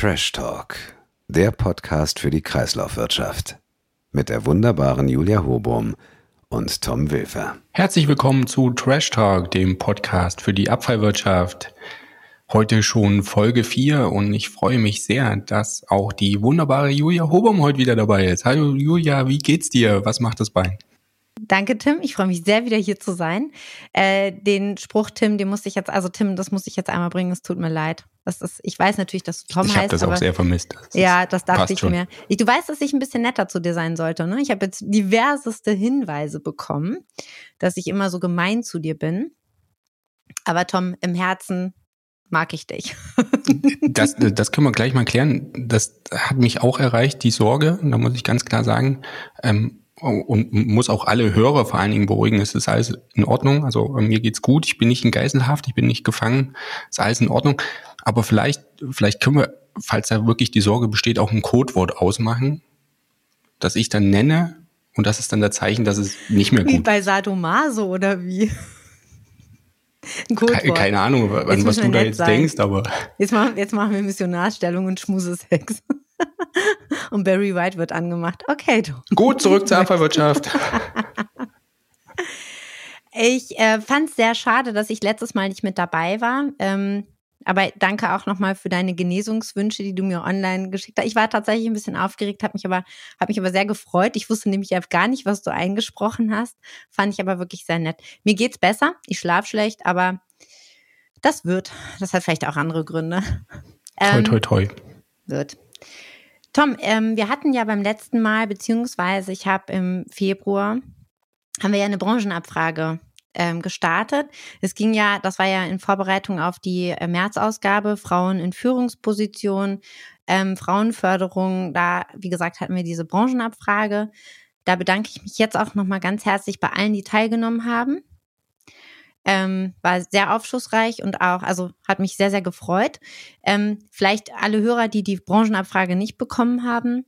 Trash Talk, der Podcast für die Kreislaufwirtschaft. Mit der wunderbaren Julia Hobum und Tom Wilfer. Herzlich willkommen zu Trash Talk, dem Podcast für die Abfallwirtschaft. Heute schon Folge 4 und ich freue mich sehr, dass auch die wunderbare Julia Hobum heute wieder dabei ist. Hallo Julia, wie geht's dir? Was macht das Bein? Danke, Tim. Ich freue mich sehr, wieder hier zu sein. Äh, den Spruch, Tim, den muss ich jetzt, also Tim, das muss ich jetzt einmal bringen. Es tut mir leid. Das ist, ich weiß natürlich, dass du Tom ich heißt. Ich habe das auch sehr vermisst. Das ja, das dachte ich schon. mir. Ich, du weißt, dass ich ein bisschen netter zu dir sein sollte. Ne? Ich habe jetzt diverseste Hinweise bekommen, dass ich immer so gemein zu dir bin. Aber Tom, im Herzen mag ich dich. das, das können wir gleich mal klären. Das hat mich auch erreicht, die Sorge. Da muss ich ganz klar sagen. Ähm, und muss auch alle Hörer vor allen Dingen beruhigen, es ist alles in Ordnung. Also äh, mir geht's gut, ich bin nicht in Geiselhaft, ich bin nicht gefangen, ist alles in Ordnung. Aber vielleicht, vielleicht können wir, falls da wirklich die Sorge besteht, auch ein Codewort ausmachen, das ich dann nenne und das ist dann der Zeichen, dass es nicht mehr gut. Wie bei Sadomaso oder wie? Keine, keine Ahnung, an was du da jetzt sein. denkst, aber. Jetzt machen, jetzt machen wir Missionarstellung und Schmusesex. Und Barry White wird angemacht. Okay, du. Gut, zurück zur Abfallwirtschaft. ich äh, fand es sehr schade, dass ich letztes Mal nicht mit dabei war. Ähm, aber danke auch nochmal für deine Genesungswünsche, die du mir online geschickt hast. Ich war tatsächlich ein bisschen aufgeregt, habe mich aber habe mich aber sehr gefreut. Ich wusste nämlich gar nicht, was du eingesprochen hast. Fand ich aber wirklich sehr nett. Mir geht's besser. Ich schlafe schlecht, aber das wird. Das hat vielleicht auch andere Gründe. Ähm, toi, toi, toi. Wird. Tom, ähm, wir hatten ja beim letzten Mal, beziehungsweise ich habe im Februar, haben wir ja eine Branchenabfrage ähm, gestartet. Es ging ja, das war ja in Vorbereitung auf die äh, März-Ausgabe, Frauen in Führungspositionen, ähm, Frauenförderung. Da, wie gesagt, hatten wir diese Branchenabfrage. Da bedanke ich mich jetzt auch nochmal ganz herzlich bei allen, die teilgenommen haben. Ähm, war sehr aufschlussreich und auch, also hat mich sehr, sehr gefreut. Ähm, vielleicht alle Hörer, die die Branchenabfrage nicht bekommen haben.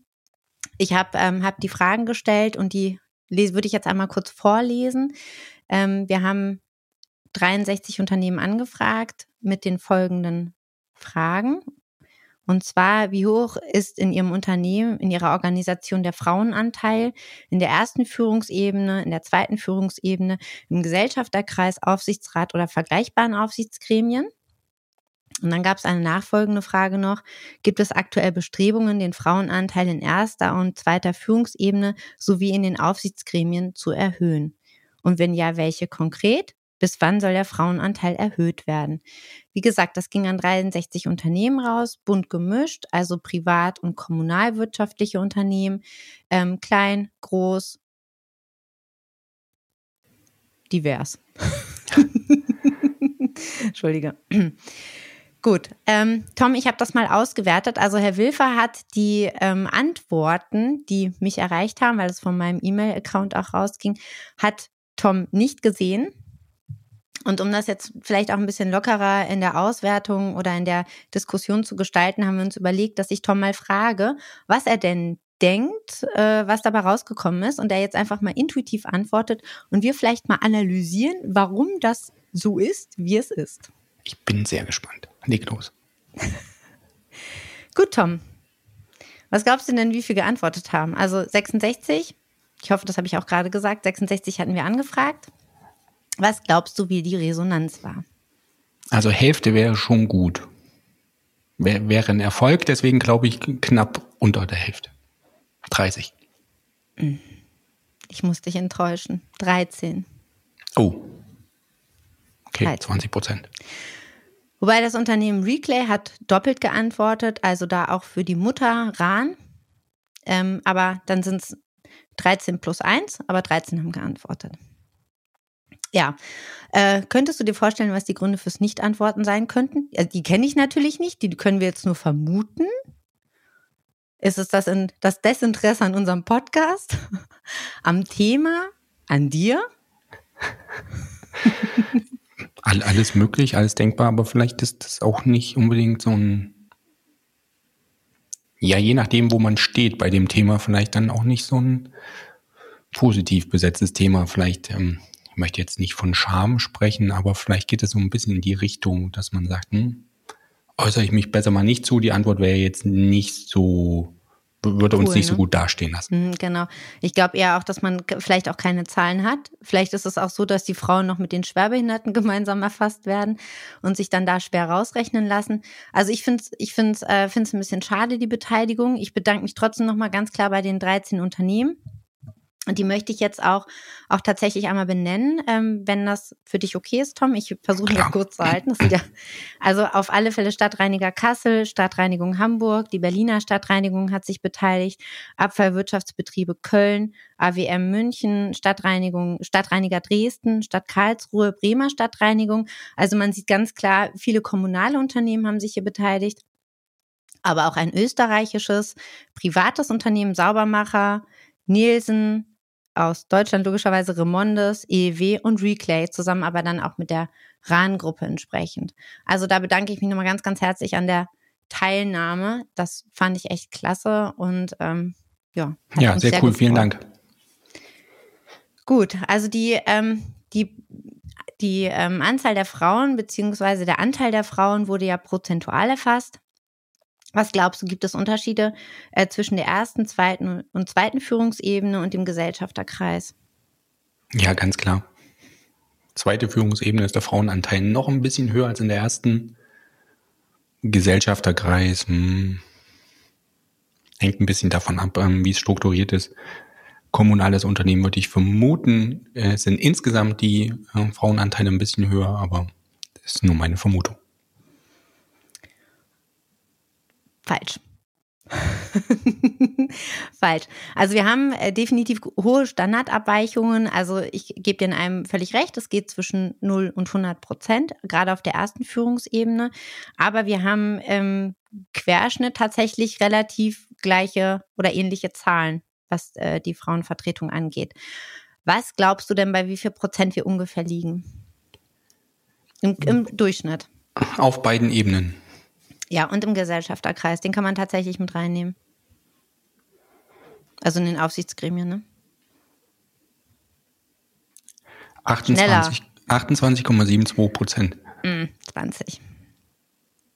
Ich habe ähm, hab die Fragen gestellt und die würde ich jetzt einmal kurz vorlesen. Ähm, wir haben 63 Unternehmen angefragt mit den folgenden Fragen und zwar, wie hoch ist in Ihrem Unternehmen, in Ihrer Organisation der Frauenanteil in der ersten Führungsebene, in der zweiten Führungsebene, im Gesellschafterkreis, Aufsichtsrat oder vergleichbaren Aufsichtsgremien? Und dann gab es eine nachfolgende Frage noch. Gibt es aktuell Bestrebungen, den Frauenanteil in erster und zweiter Führungsebene sowie in den Aufsichtsgremien zu erhöhen? Und wenn ja, welche konkret? Bis wann soll der Frauenanteil erhöht werden? Wie gesagt, das ging an 63 Unternehmen raus, bunt gemischt, also privat- und kommunalwirtschaftliche Unternehmen, ähm, klein, groß, divers. Entschuldige. Gut, ähm, Tom, ich habe das mal ausgewertet. Also Herr Wilfer hat die ähm, Antworten, die mich erreicht haben, weil es von meinem E-Mail-Account auch rausging, hat Tom nicht gesehen. Und um das jetzt vielleicht auch ein bisschen lockerer in der Auswertung oder in der Diskussion zu gestalten, haben wir uns überlegt, dass ich Tom mal frage, was er denn denkt, äh, was dabei rausgekommen ist und er jetzt einfach mal intuitiv antwortet und wir vielleicht mal analysieren, warum das so ist, wie es ist. Ich bin sehr gespannt. Leg los. Gut, Tom. Was glaubst du denn, wie viel geantwortet haben? Also 66, ich hoffe, das habe ich auch gerade gesagt, 66 hatten wir angefragt. Was glaubst du, wie die Resonanz war? Also Hälfte wäre schon gut. Wär, wäre ein Erfolg, deswegen glaube ich knapp unter der Hälfte. 30. Hm. Ich muss dich enttäuschen. 13. Oh. Okay, 13. 20 Prozent. Wobei das Unternehmen Reclay hat doppelt geantwortet, also da auch für die Mutter Rahn. Ähm, aber dann sind es 13 plus 1, aber 13 haben geantwortet. Ja. Äh, könntest du dir vorstellen, was die Gründe fürs Nicht-Antworten sein könnten? Also die kenne ich natürlich nicht, die können wir jetzt nur vermuten. Ist es das, in, das Desinteresse an unserem Podcast? Am Thema? An dir? alles möglich, alles denkbar, aber vielleicht ist das auch nicht unbedingt so ein, ja, je nachdem, wo man steht bei dem Thema, vielleicht dann auch nicht so ein positiv besetztes Thema. Vielleicht ähm, möchte jetzt nicht von Scham sprechen, aber vielleicht geht es so ein bisschen in die Richtung, dass man sagt, hm, äußere ich mich besser mal nicht zu. Die Antwort wäre jetzt nicht so würde cool, uns nicht ne? so gut dastehen lassen. Mhm, genau. Ich glaube eher auch, dass man vielleicht auch keine Zahlen hat. Vielleicht ist es auch so, dass die Frauen noch mit den Schwerbehinderten gemeinsam erfasst werden und sich dann da schwer rausrechnen lassen. Also ich finde es ich find's, äh, find's ein bisschen schade, die Beteiligung. Ich bedanke mich trotzdem nochmal ganz klar bei den 13 Unternehmen. Und die möchte ich jetzt auch, auch tatsächlich einmal benennen, ähm, wenn das für dich okay ist, Tom. Ich versuche das kurz zu halten. Ja, also auf alle Fälle Stadtreiniger Kassel, Stadtreinigung Hamburg, die Berliner Stadtreinigung hat sich beteiligt, Abfallwirtschaftsbetriebe Köln, AWM München, Stadtreinigung, Stadtreiniger Dresden, Stadt Karlsruhe, Bremer Stadtreinigung. Also man sieht ganz klar, viele kommunale Unternehmen haben sich hier beteiligt aber auch ein österreichisches privates Unternehmen, Saubermacher, Nielsen, aus Deutschland logischerweise Remondes, EEW und Reclay, zusammen aber dann auch mit der Rahn-Gruppe entsprechend. Also da bedanke ich mich nochmal ganz, ganz herzlich an der Teilnahme. Das fand ich echt klasse und ähm, ja. Ja, sehr, sehr cool, vielen Dank. Gut, also die, ähm, die, die ähm, Anzahl der Frauen beziehungsweise der Anteil der Frauen wurde ja prozentual erfasst. Was glaubst du, gibt es Unterschiede äh, zwischen der ersten, zweiten und zweiten Führungsebene und dem Gesellschafterkreis? Ja, ganz klar. Zweite Führungsebene ist der Frauenanteil noch ein bisschen höher als in der ersten. Gesellschafterkreis hm, hängt ein bisschen davon ab, ähm, wie es strukturiert ist. Kommunales Unternehmen würde ich vermuten, äh, sind insgesamt die äh, Frauenanteile ein bisschen höher, aber das ist nur meine Vermutung. Falsch. Falsch. Also wir haben äh, definitiv hohe Standardabweichungen. Also ich gebe dir in einem völlig recht, es geht zwischen 0 und 100 Prozent, gerade auf der ersten Führungsebene. Aber wir haben im Querschnitt tatsächlich relativ gleiche oder ähnliche Zahlen, was äh, die Frauenvertretung angeht. Was glaubst du denn, bei wie viel Prozent wir ungefähr liegen? Im, im Durchschnitt. Auf beiden Ebenen. Ja, und im Gesellschafterkreis, den kann man tatsächlich mit reinnehmen. Also in den Aufsichtsgremien, ne? 28,72 28, Prozent. Mm, 20.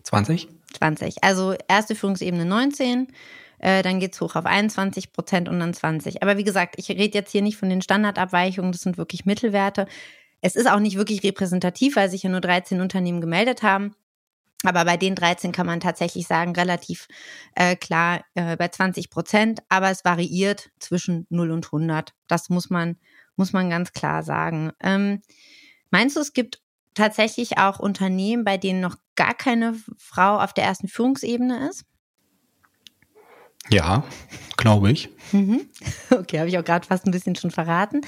20? 20. Also erste Führungsebene 19, äh, dann geht es hoch auf 21 Prozent und dann 20. Aber wie gesagt, ich rede jetzt hier nicht von den Standardabweichungen, das sind wirklich Mittelwerte. Es ist auch nicht wirklich repräsentativ, weil sich ja nur 13 Unternehmen gemeldet haben. Aber bei den 13 kann man tatsächlich sagen, relativ äh, klar äh, bei 20 Prozent. Aber es variiert zwischen 0 und 100. Das muss man, muss man ganz klar sagen. Ähm, meinst du, es gibt tatsächlich auch Unternehmen, bei denen noch gar keine Frau auf der ersten Führungsebene ist? Ja, glaube ich. Mhm. Okay, habe ich auch gerade fast ein bisschen schon verraten.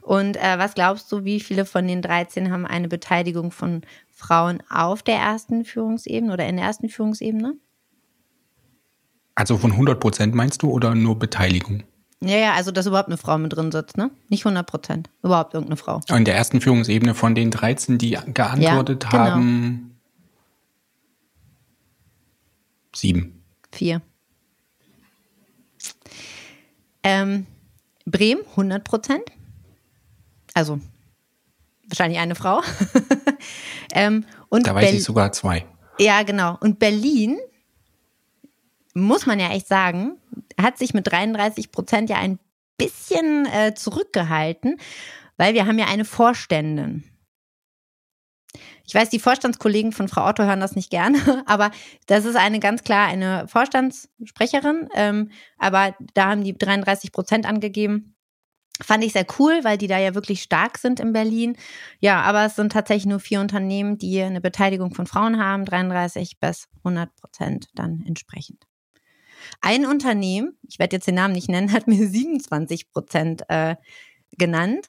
Und äh, was glaubst du, wie viele von den 13 haben eine Beteiligung von Frauen auf der ersten Führungsebene oder in der ersten Führungsebene? Also von 100 Prozent meinst du oder nur Beteiligung? Ja, ja, also dass überhaupt eine Frau mit drin sitzt, ne? Nicht 100 Prozent, überhaupt irgendeine Frau. In der ersten Führungsebene von den 13, die geantwortet ja, genau. haben, sieben. Vier. Ähm, Bremen 100 Prozent. Also wahrscheinlich eine Frau. ähm, und da weiß Ber ich sogar zwei. Ja, genau. Und Berlin, muss man ja echt sagen, hat sich mit 33 Prozent ja ein bisschen äh, zurückgehalten, weil wir haben ja eine Vorständin. Ich weiß, die Vorstandskollegen von Frau Otto hören das nicht gerne, aber das ist eine ganz klar eine Vorstandssprecherin. Ähm, aber da haben die 33 Prozent angegeben. Fand ich sehr cool, weil die da ja wirklich stark sind in Berlin. Ja, aber es sind tatsächlich nur vier Unternehmen, die eine Beteiligung von Frauen haben, 33 bis 100 Prozent dann entsprechend. Ein Unternehmen, ich werde jetzt den Namen nicht nennen, hat mir 27 Prozent äh, genannt.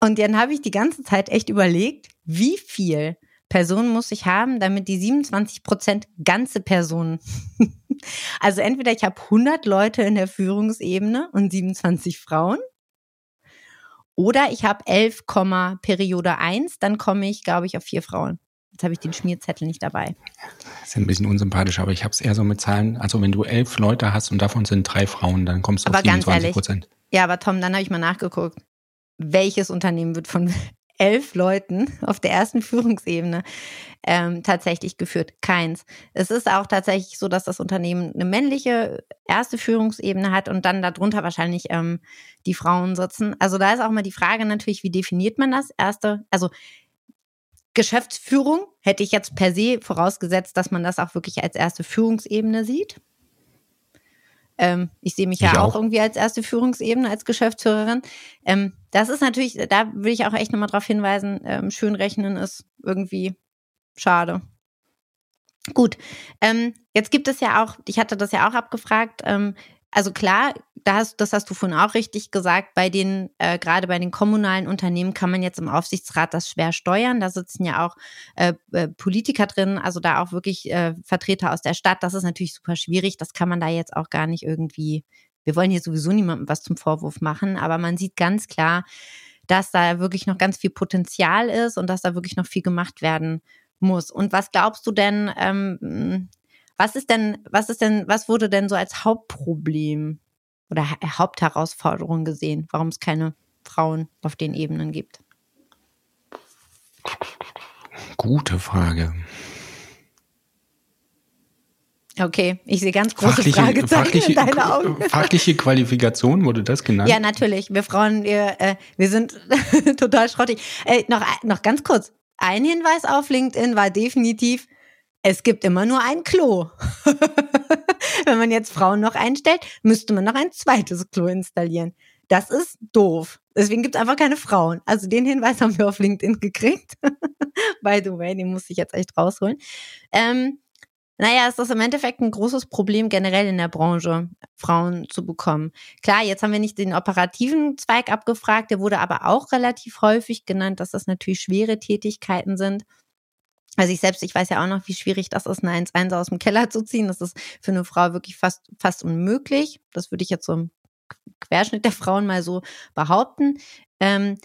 Und dann habe ich die ganze Zeit echt überlegt, wie viel Personen muss ich haben, damit die 27 Prozent ganze Personen. also entweder ich habe 100 Leute in der Führungsebene und 27 Frauen oder ich habe 11, Periode 1, dann komme ich, glaube ich, auf vier Frauen. Jetzt habe ich den Schmierzettel nicht dabei. Das ist ein bisschen unsympathisch, aber ich habe es eher so mit Zahlen. Also wenn du elf Leute hast und davon sind drei Frauen, dann kommst du aber auf 27 Prozent. Ja, aber Tom, dann habe ich mal nachgeguckt. Welches Unternehmen wird von elf Leuten auf der ersten Führungsebene ähm, tatsächlich geführt. Keins. Es ist auch tatsächlich so, dass das Unternehmen eine männliche erste Führungsebene hat und dann darunter wahrscheinlich ähm, die Frauen sitzen. Also da ist auch mal die Frage natürlich, wie definiert man das erste? Also Geschäftsführung hätte ich jetzt per se vorausgesetzt, dass man das auch wirklich als erste Führungsebene sieht. Ähm, ich sehe mich ich ja auch. auch. irgendwie als erste Führungsebene, als Geschäftsführerin. Ähm, das ist natürlich, da will ich auch echt nochmal darauf hinweisen, ähm, schön rechnen ist irgendwie schade. Gut, ähm, jetzt gibt es ja auch, ich hatte das ja auch abgefragt, ähm, also klar, da hast, das hast du vorhin auch richtig gesagt, bei den, äh, gerade bei den kommunalen Unternehmen kann man jetzt im Aufsichtsrat das schwer steuern. Da sitzen ja auch äh, äh, Politiker drin, also da auch wirklich äh, Vertreter aus der Stadt. Das ist natürlich super schwierig. Das kann man da jetzt auch gar nicht irgendwie, wir wollen hier sowieso niemandem was zum Vorwurf machen, aber man sieht ganz klar, dass da wirklich noch ganz viel Potenzial ist und dass da wirklich noch viel gemacht werden muss. Und was glaubst du denn, ähm, was ist denn, was ist denn, was wurde denn so als Hauptproblem oder Hauptherausforderung gesehen, warum es keine Frauen auf den Ebenen gibt? Gute Frage. Okay, ich sehe ganz große fachliche, Fragezeichen fachliche, in deinen Augen. Fachliche Qualifikation wurde das genannt? Ja, natürlich. Wir Frauen, wir, äh, wir sind total schrottig. Äh, noch, noch ganz kurz. Ein Hinweis auf LinkedIn war definitiv, es gibt immer nur ein Klo. Wenn man jetzt Frauen noch einstellt, müsste man noch ein zweites Klo installieren. Das ist doof. Deswegen gibt es einfach keine Frauen. Also den Hinweis haben wir auf LinkedIn gekriegt. By the way, den muss ich jetzt echt rausholen. Ähm, naja, ist das im Endeffekt ein großes Problem generell in der Branche, Frauen zu bekommen. Klar, jetzt haben wir nicht den operativen Zweig abgefragt, der wurde aber auch relativ häufig genannt, dass das natürlich schwere Tätigkeiten sind. Also ich selbst, ich weiß ja auch noch, wie schwierig das ist, eine 1-1 aus dem Keller zu ziehen. Das ist für eine Frau wirklich fast, fast unmöglich. Das würde ich jetzt so im Querschnitt der Frauen mal so behaupten. Ähm,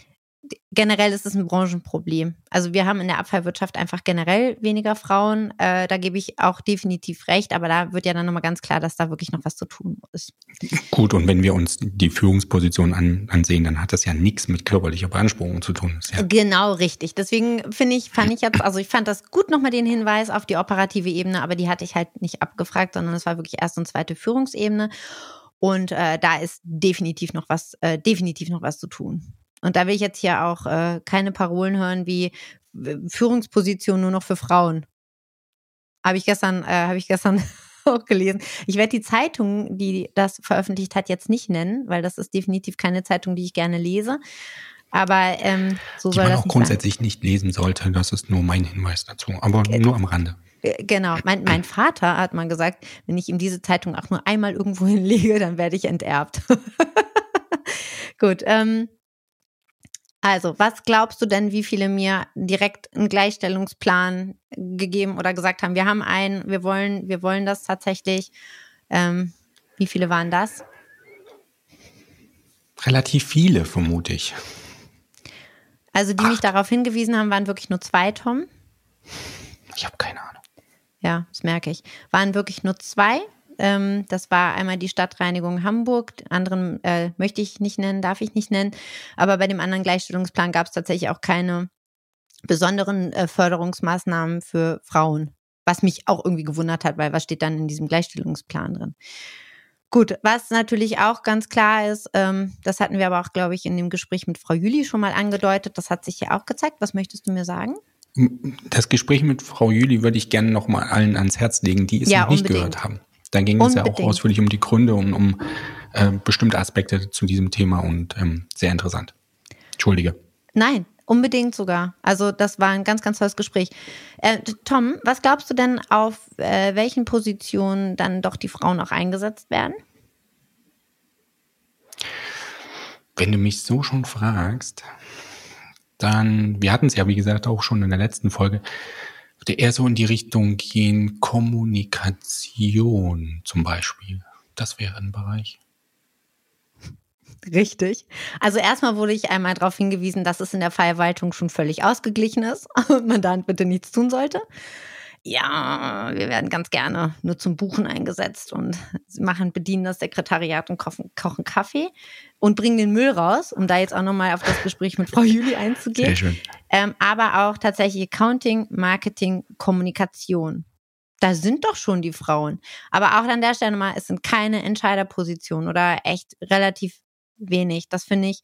generell ist es ein Branchenproblem. Also wir haben in der Abfallwirtschaft einfach generell weniger Frauen. Äh, da gebe ich auch definitiv recht, aber da wird ja dann nochmal ganz klar, dass da wirklich noch was zu tun ist. Gut, und wenn wir uns die Führungsposition an, ansehen, dann hat das ja nichts mit körperlicher Beanspruchung zu tun. Ja genau, richtig. Deswegen finde ich, fand ich jetzt, also ich fand das gut nochmal den Hinweis auf die operative Ebene, aber die hatte ich halt nicht abgefragt, sondern es war wirklich erste und zweite Führungsebene. Und äh, da ist definitiv noch was, äh, definitiv noch was zu tun. Und da will ich jetzt hier auch äh, keine Parolen hören wie Führungsposition nur noch für Frauen. Habe ich gestern, äh, habe ich gestern auch gelesen. Ich werde die Zeitung, die das veröffentlicht hat, jetzt nicht nennen, weil das ist definitiv keine Zeitung, die ich gerne lese. Aber ähm, so die soll man das auch grundsätzlich sein. nicht lesen sollte. Das ist nur mein Hinweis dazu, aber äh, nur am Rande. Äh, genau, mein, mein Vater hat mal gesagt, wenn ich ihm diese Zeitung auch nur einmal irgendwo hinlege, dann werde ich enterbt. Gut, ähm, also, was glaubst du denn, wie viele mir direkt einen Gleichstellungsplan gegeben oder gesagt haben, wir haben einen, wir wollen, wir wollen das tatsächlich. Ähm, wie viele waren das? Relativ viele, vermute ich. Also, die Acht. mich darauf hingewiesen haben, waren wirklich nur zwei, Tom. Ich habe keine Ahnung. Ja, das merke ich. Waren wirklich nur zwei. Ähm, das war einmal die Stadtreinigung Hamburg, anderen äh, möchte ich nicht nennen, darf ich nicht nennen. Aber bei dem anderen Gleichstellungsplan gab es tatsächlich auch keine besonderen äh, Förderungsmaßnahmen für Frauen. Was mich auch irgendwie gewundert hat, weil was steht dann in diesem Gleichstellungsplan drin? Gut, was natürlich auch ganz klar ist, ähm, das hatten wir aber auch, glaube ich, in dem Gespräch mit Frau Jüli schon mal angedeutet, das hat sich ja auch gezeigt. Was möchtest du mir sagen? Das Gespräch mit Frau Jüli würde ich gerne noch mal allen ans Herz legen, die es ja, noch nicht unbedingt. gehört haben. Da ging Unbedingt. es ja auch ausführlich um die Gründe und um äh, bestimmte Aspekte zu diesem Thema und ähm, sehr interessant. Entschuldige. Nein, unbedingt sogar. Also das war ein ganz, ganz tolles Gespräch. Äh, Tom, was glaubst du denn, auf äh, welchen Positionen dann doch die Frauen auch eingesetzt werden? Wenn du mich so schon fragst, dann, wir hatten es ja, wie gesagt, auch schon in der letzten Folge, würde eher so in die Richtung gehen, Kommunikation zum Beispiel. Das wäre ein Bereich. Richtig. Also erstmal wurde ich einmal darauf hingewiesen, dass es in der Verwaltung schon völlig ausgeglichen ist und man da bitte nichts tun sollte. Ja, wir werden ganz gerne nur zum Buchen eingesetzt und machen, bedienen das Sekretariat und kochen, kochen Kaffee und bringen den Müll raus, um da jetzt auch nochmal auf das Gespräch mit Frau Juli einzugehen. Sehr schön. Ähm, aber auch tatsächlich Accounting, Marketing, Kommunikation. Da sind doch schon die Frauen. Aber auch an der Stelle mal, es sind keine Entscheiderpositionen oder echt relativ wenig. Das finde ich,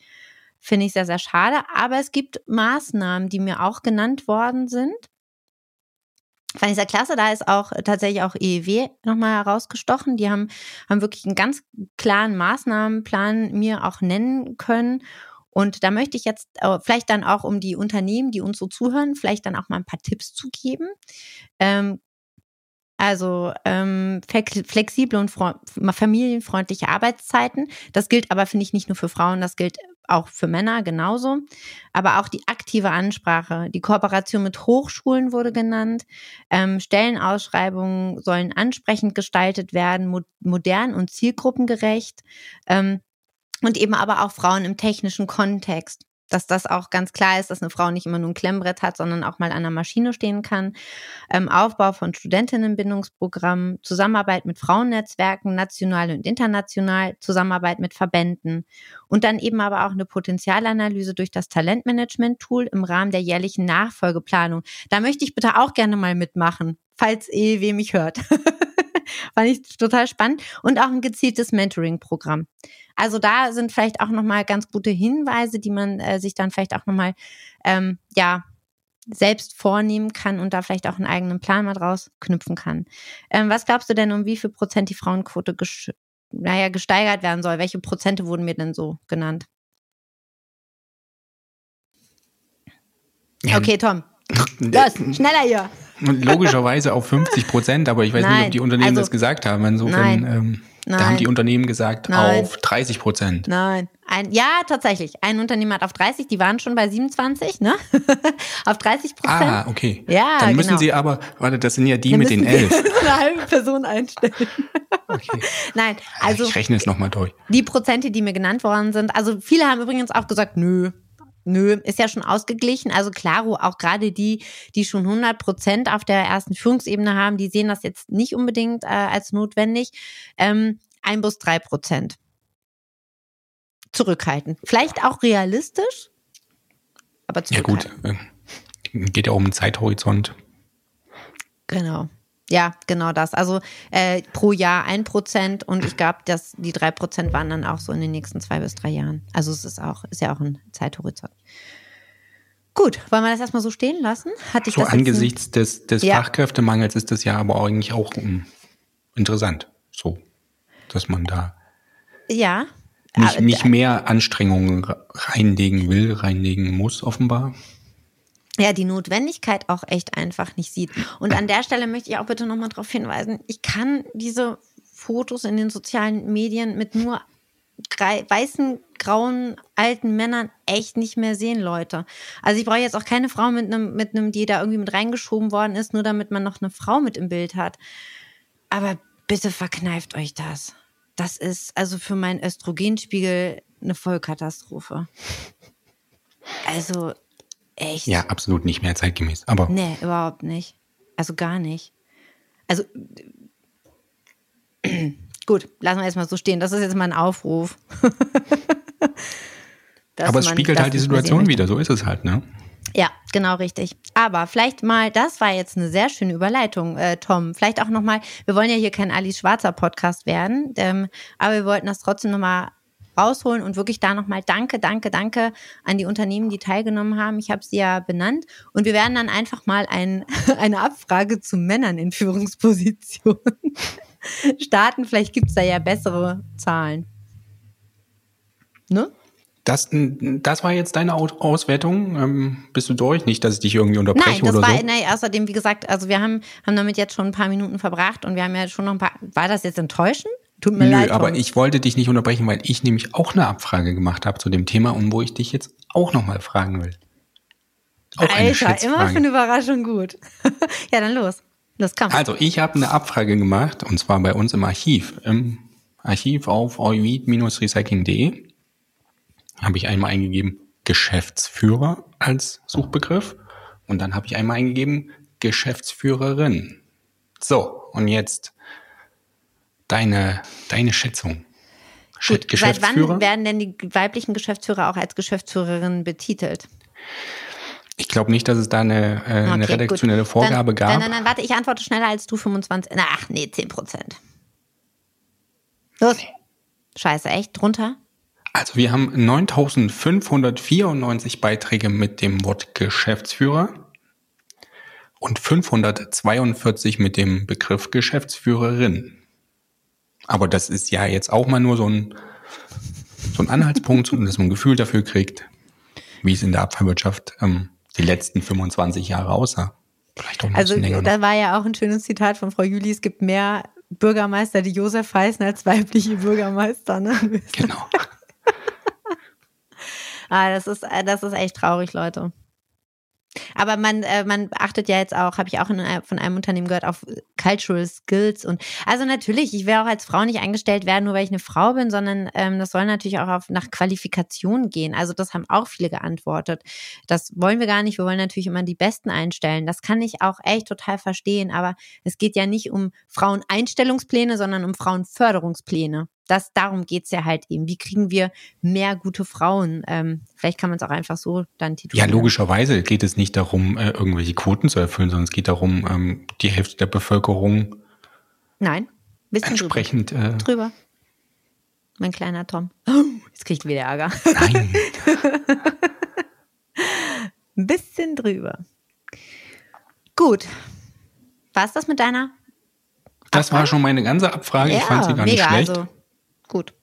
finde ich sehr, sehr schade. Aber es gibt Maßnahmen, die mir auch genannt worden sind Fand ich sehr klasse. Da ist auch tatsächlich auch EEW nochmal herausgestochen. Die haben, haben wirklich einen ganz klaren Maßnahmenplan mir auch nennen können. Und da möchte ich jetzt äh, vielleicht dann auch um die Unternehmen, die uns so zuhören, vielleicht dann auch mal ein paar Tipps zu geben. Ähm, also ähm, flexible und familienfreundliche Arbeitszeiten. Das gilt aber, finde ich, nicht nur für Frauen, das gilt auch für Männer genauso. Aber auch die aktive Ansprache, die Kooperation mit Hochschulen wurde genannt. Ähm, Stellenausschreibungen sollen ansprechend gestaltet werden, mo modern und zielgruppengerecht. Ähm, und eben aber auch Frauen im technischen Kontext dass das auch ganz klar ist, dass eine Frau nicht immer nur ein Klemmbrett hat, sondern auch mal an der Maschine stehen kann. Ähm, Aufbau von Studentinnenbindungsprogrammen, Zusammenarbeit mit Frauennetzwerken, national und international, Zusammenarbeit mit Verbänden und dann eben aber auch eine Potenzialanalyse durch das Talentmanagement-Tool im Rahmen der jährlichen Nachfolgeplanung. Da möchte ich bitte auch gerne mal mitmachen, falls EW mich hört. Fand ich total spannend. Und auch ein gezieltes Mentoring-Programm. Also da sind vielleicht auch nochmal ganz gute Hinweise, die man äh, sich dann vielleicht auch nochmal, ähm, ja, selbst vornehmen kann und da vielleicht auch einen eigenen Plan mal draus knüpfen kann. Ähm, was glaubst du denn, um wie viel Prozent die Frauenquote naja, gesteigert werden soll? Welche Prozente wurden mir denn so genannt? Okay, Tom. Los, schneller hier. Logischerweise auf 50 Prozent, aber ich weiß Nein, nicht, ob die Unternehmen also, das gesagt haben. Insofern, ähm, da haben die Unternehmen gesagt Nein. auf 30 Prozent. Nein. Ein, ja, tatsächlich. Ein Unternehmen hat auf 30, die waren schon bei 27, ne? auf 30 Prozent. Ah, okay. Ja, Dann müssen genau. sie aber, warte, das sind ja die Dann mit den elf. eine halbe Person einstellen. Okay. Nein, also. Ich rechne es nochmal durch. Die Prozente, die mir genannt worden sind. Also viele haben übrigens auch gesagt, nö, Nö, ist ja schon ausgeglichen. Also klaro, auch gerade die, die schon 100 Prozent auf der ersten Führungsebene haben, die sehen das jetzt nicht unbedingt äh, als notwendig. Ähm, ein bis drei Prozent. Zurückhalten. Vielleicht auch realistisch, aber zurückhalten. Ja gut, äh, geht ja um einen Zeithorizont. Genau. Ja, genau das. Also äh, pro Jahr ein Prozent und ich glaube, dass die drei Prozent waren dann auch so in den nächsten zwei bis drei Jahren. Also es ist auch, ist ja auch ein Zeithorizont. Gut, wollen wir das erstmal so stehen lassen? Hatte ich so das angesichts des, des ja. Fachkräftemangels ist das ja aber eigentlich auch um, hm, interessant, so, dass man da ja nicht, nicht mehr Anstrengungen reinlegen will, reinlegen muss, offenbar ja, die Notwendigkeit auch echt einfach nicht sieht. Und an der Stelle möchte ich auch bitte nochmal darauf hinweisen, ich kann diese Fotos in den sozialen Medien mit nur weißen, grauen, alten Männern echt nicht mehr sehen, Leute. Also ich brauche jetzt auch keine Frau mit einem, mit einem, die da irgendwie mit reingeschoben worden ist, nur damit man noch eine Frau mit im Bild hat. Aber bitte verkneift euch das. Das ist also für meinen Östrogenspiegel eine Vollkatastrophe. Also Echt? Ja, absolut nicht mehr zeitgemäß. Aber nee, überhaupt nicht. Also gar nicht. Also gut, lassen wir erstmal so stehen. Das ist jetzt mal ein Aufruf. Aber es spiegelt halt die Situation wieder, so ist es halt, ne? Ja, genau richtig. Aber vielleicht mal, das war jetzt eine sehr schöne Überleitung, äh, Tom. Vielleicht auch nochmal, wir wollen ja hier kein Alice Schwarzer Podcast werden, ähm, aber wir wollten das trotzdem nochmal rausholen und wirklich da nochmal Danke, Danke, Danke an die Unternehmen, die teilgenommen haben. Ich habe sie ja benannt und wir werden dann einfach mal ein, eine Abfrage zu Männern in Führungspositionen starten. Vielleicht gibt es da ja bessere Zahlen. Ne? Das, das war jetzt deine Auswertung. Ähm, bist du durch? Nicht, dass ich dich irgendwie unterbreche nein, das oder war, so? Nein, außerdem, wie gesagt, also wir haben, haben damit jetzt schon ein paar Minuten verbracht und wir haben ja schon noch ein paar. War das jetzt enttäuschend? Tut mir Nö, leid. Aber Tom. ich wollte dich nicht unterbrechen, weil ich nämlich auch eine Abfrage gemacht habe zu dem Thema und wo ich dich jetzt auch nochmal fragen will. Auch Alter, immer für eine Überraschung gut. ja, dann los. Los, komm. Also, ich habe eine Abfrage gemacht und zwar bei uns im Archiv. Im Archiv auf euid-recycling.de habe ich einmal eingegeben Geschäftsführer als Suchbegriff und dann habe ich einmal eingegeben Geschäftsführerin. So, und jetzt deine, deine Schätzung. Gut, seit wann werden denn die weiblichen Geschäftsführer auch als Geschäftsführerin betitelt? Ich glaube nicht, dass es da eine, äh, okay, eine redaktionelle gut. Vorgabe dann, gab. Nein, nein, nein, warte, ich antworte schneller als du 25. Na, ach nee, 10 Prozent. Los. Nee. Scheiße, echt? Drunter? Also wir haben 9594 Beiträge mit dem Wort Geschäftsführer und 542 mit dem Begriff Geschäftsführerin. Aber das ist ja jetzt auch mal nur so ein, so ein Anhaltspunkt, dass man ein Gefühl dafür kriegt, wie es in der Abfallwirtschaft ähm, die letzten 25 Jahre aussah. Vielleicht auch ein also länger da war ja auch ein schönes Zitat von Frau Juli, es gibt mehr Bürgermeister, die Josef heißen, als weibliche Bürgermeister. Ne? Genau. ah, das ist, das ist echt traurig, Leute. Aber man, äh, man achtet ja jetzt auch, habe ich auch in, von einem Unternehmen gehört, auf Cultural Skills und also natürlich, ich will auch als Frau nicht eingestellt werden, nur weil ich eine Frau bin, sondern ähm, das soll natürlich auch auf, nach Qualifikation gehen. Also das haben auch viele geantwortet. Das wollen wir gar nicht. Wir wollen natürlich immer die Besten einstellen. Das kann ich auch echt total verstehen. Aber es geht ja nicht um Fraueneinstellungspläne, sondern um Frauenförderungspläne das, darum geht's ja halt eben. Wie kriegen wir mehr gute Frauen? Ähm, vielleicht kann man es auch einfach so dann titulieren. Ja, logischerweise geht es nicht darum, äh, irgendwelche Quoten zu erfüllen, sondern es geht darum, ähm, die Hälfte der Bevölkerung Nein, bisschen entsprechend drüber. Äh, drüber. Mein kleiner Tom. Jetzt kriegt wieder Ärger. Nein. Ein bisschen drüber. Gut. War es das mit deiner? Das Abfrage? war schon meine ganze Abfrage. Ja, ich fand sie gar mega, nicht schlecht. Also Gut.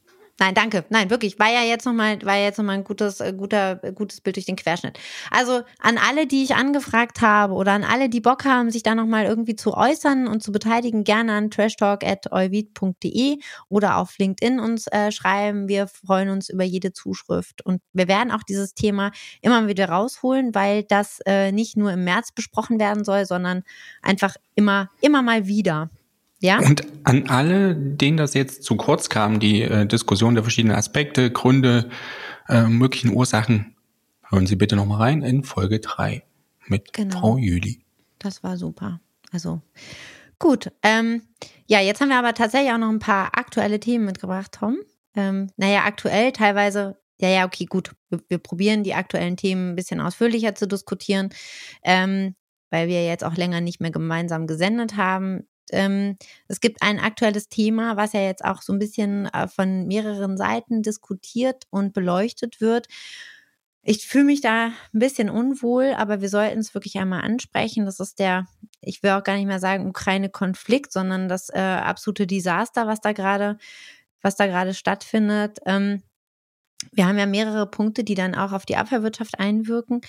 Nein, danke. Nein, wirklich. War ja jetzt nochmal, ja jetzt ein gutes, äh, guter, gutes Bild durch den Querschnitt. Also an alle, die ich angefragt habe oder an alle, die Bock haben, sich da nochmal irgendwie zu äußern und zu beteiligen, gerne an trashtalk.euvid.de oder auf LinkedIn uns äh, schreiben. Wir freuen uns über jede Zuschrift und wir werden auch dieses Thema immer wieder rausholen, weil das äh, nicht nur im März besprochen werden soll, sondern einfach immer, immer mal wieder. Ja. Und an alle, denen das jetzt zu kurz kam, die äh, Diskussion der verschiedenen Aspekte, Gründe, äh, möglichen Ursachen, hören Sie bitte nochmal rein in Folge 3 mit genau. Frau Jüli. Das war super. Also gut. Ähm, ja, jetzt haben wir aber tatsächlich auch noch ein paar aktuelle Themen mitgebracht, Tom. Ähm, naja, aktuell teilweise ja, ja, okay, gut. Wir, wir, probieren die aktuellen Themen ein bisschen ausführlicher zu diskutieren, ähm, weil wir jetzt auch länger nicht mehr gemeinsam gesendet haben ähm, es gibt ein aktuelles Thema, was ja jetzt auch so ein bisschen äh, von mehreren Seiten diskutiert und beleuchtet wird. Ich fühle mich da ein bisschen unwohl, aber wir sollten es wirklich einmal ansprechen. Das ist der, ich will auch gar nicht mehr sagen Ukraine-Konflikt, sondern das äh, absolute Desaster, was da gerade, was da gerade stattfindet. Ähm, wir haben ja mehrere Punkte, die dann auch auf die Abwehrwirtschaft einwirken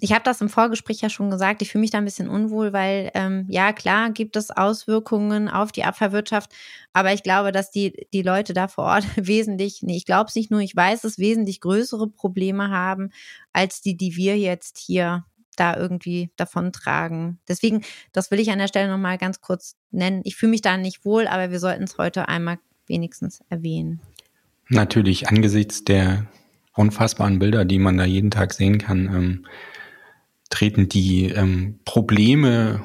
ich habe das im Vorgespräch ja schon gesagt, ich fühle mich da ein bisschen unwohl, weil ähm, ja klar gibt es Auswirkungen auf die Abfallwirtschaft, aber ich glaube, dass die, die Leute da vor Ort wesentlich, nee, ich glaube es nicht nur, ich weiß es, wesentlich größere Probleme haben, als die, die wir jetzt hier da irgendwie davontragen. Deswegen, das will ich an der Stelle nochmal ganz kurz nennen. Ich fühle mich da nicht wohl, aber wir sollten es heute einmal wenigstens erwähnen. Natürlich, angesichts der unfassbaren Bilder, die man da jeden Tag sehen kann, ähm, treten die ähm, Probleme,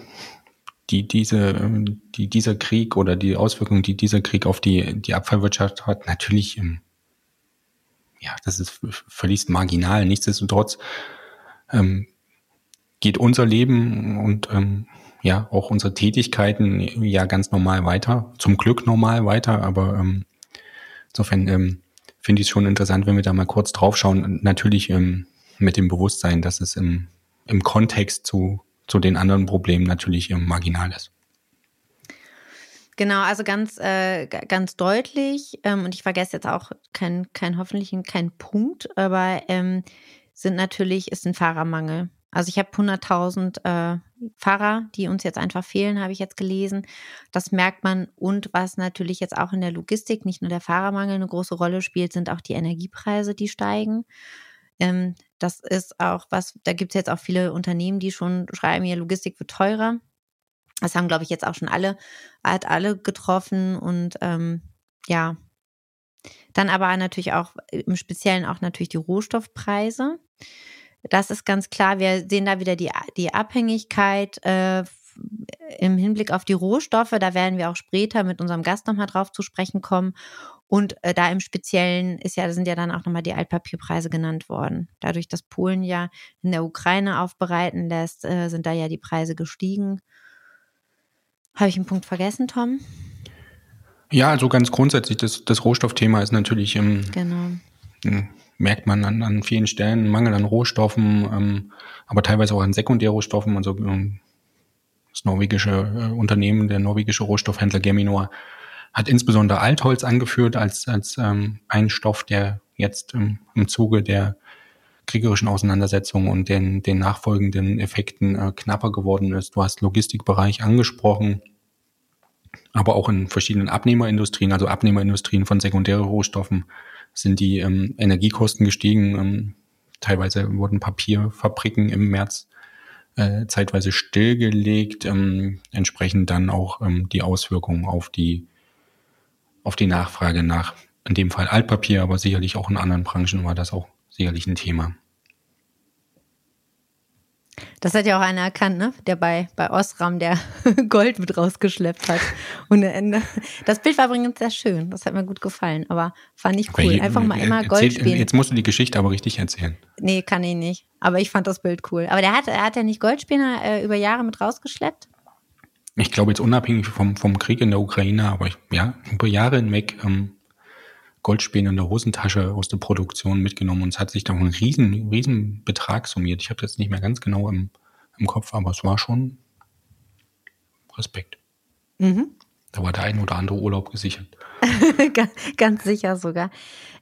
die diese, ähm, die dieser Krieg oder die Auswirkungen, die dieser Krieg auf die, die Abfallwirtschaft hat, natürlich, ähm, ja, das ist völlig marginal. Nichtsdestotrotz ähm, geht unser Leben und ähm, ja auch unsere Tätigkeiten ja ganz normal weiter, zum Glück normal weiter, aber ähm, insofern ähm, finde ich es schon interessant, wenn wir da mal kurz draufschauen. Natürlich ähm, mit dem Bewusstsein, dass es im im Kontext zu, zu den anderen Problemen natürlich marginal ist. Genau, also ganz, äh, ganz deutlich, ähm, und ich vergesse jetzt auch kein, kein hoffentlich kein Punkt, aber ähm, sind natürlich, ist ein Fahrermangel. Also ich habe 100.000 äh, Fahrer, die uns jetzt einfach fehlen, habe ich jetzt gelesen. Das merkt man. Und was natürlich jetzt auch in der Logistik, nicht nur der Fahrermangel eine große Rolle spielt, sind auch die Energiepreise, die steigen. Ähm, das ist auch was, da gibt es jetzt auch viele Unternehmen, die schon schreiben, ja, Logistik wird teurer. Das haben, glaube ich, jetzt auch schon alle, hat alle getroffen und ähm, ja. Dann aber natürlich auch im Speziellen auch natürlich die Rohstoffpreise. Das ist ganz klar. Wir sehen da wieder die, die Abhängigkeit äh, im Hinblick auf die Rohstoffe. Da werden wir auch später mit unserem Gast nochmal drauf zu sprechen kommen. Und äh, da im Speziellen ist ja, sind ja dann auch nochmal die Altpapierpreise genannt worden. Dadurch, dass Polen ja in der Ukraine aufbereiten lässt, äh, sind da ja die Preise gestiegen. Habe ich einen Punkt vergessen, Tom? Ja, also ganz grundsätzlich, das, das Rohstoffthema ist natürlich, ähm, genau. Hm, merkt man an, an vielen Stellen Mangel an Rohstoffen, ähm, aber teilweise auch an Sekundärrohstoffen. Also ähm, das norwegische äh, Unternehmen, der norwegische Rohstoffhändler Geminor, hat insbesondere Altholz angeführt als, als ähm, ein Stoff, der jetzt im, im Zuge der kriegerischen Auseinandersetzungen und den, den nachfolgenden Effekten äh, knapper geworden ist. Du hast Logistikbereich angesprochen aber auch in verschiedenen Abnehmerindustrien, also Abnehmerindustrien von sekundären Rohstoffen, sind die ähm, Energiekosten gestiegen. Ähm, teilweise wurden Papierfabriken im März äh, zeitweise stillgelegt, ähm, entsprechend dann auch ähm, die Auswirkungen auf die auf die Nachfrage nach, in dem Fall Altpapier, aber sicherlich auch in anderen Branchen war das auch sicherlich ein Thema. Das hat ja auch einer erkannt, ne? Der bei, bei Osram, der Gold mit rausgeschleppt hat. Und Ende. Das Bild war übrigens sehr schön. Das hat mir gut gefallen. Aber fand ich cool. Einfach mal immer Gold erzähl, spielen. Jetzt musst du die Geschichte aber richtig erzählen. Nee, kann ich nicht. Aber ich fand das Bild cool. Aber der hat, er hat ja nicht Goldspinner äh, über Jahre mit rausgeschleppt? Ich glaube jetzt unabhängig vom, vom Krieg in der Ukraine, aber ich, ja, über Jahre hinweg ähm, Goldspäne in der Hosentasche aus der Produktion mitgenommen und es hat sich da einen riesen, riesen Betrag summiert. Ich habe jetzt nicht mehr ganz genau im, im Kopf, aber es war schon Respekt. Mhm. Da war der ein oder andere Urlaub gesichert. ganz sicher sogar.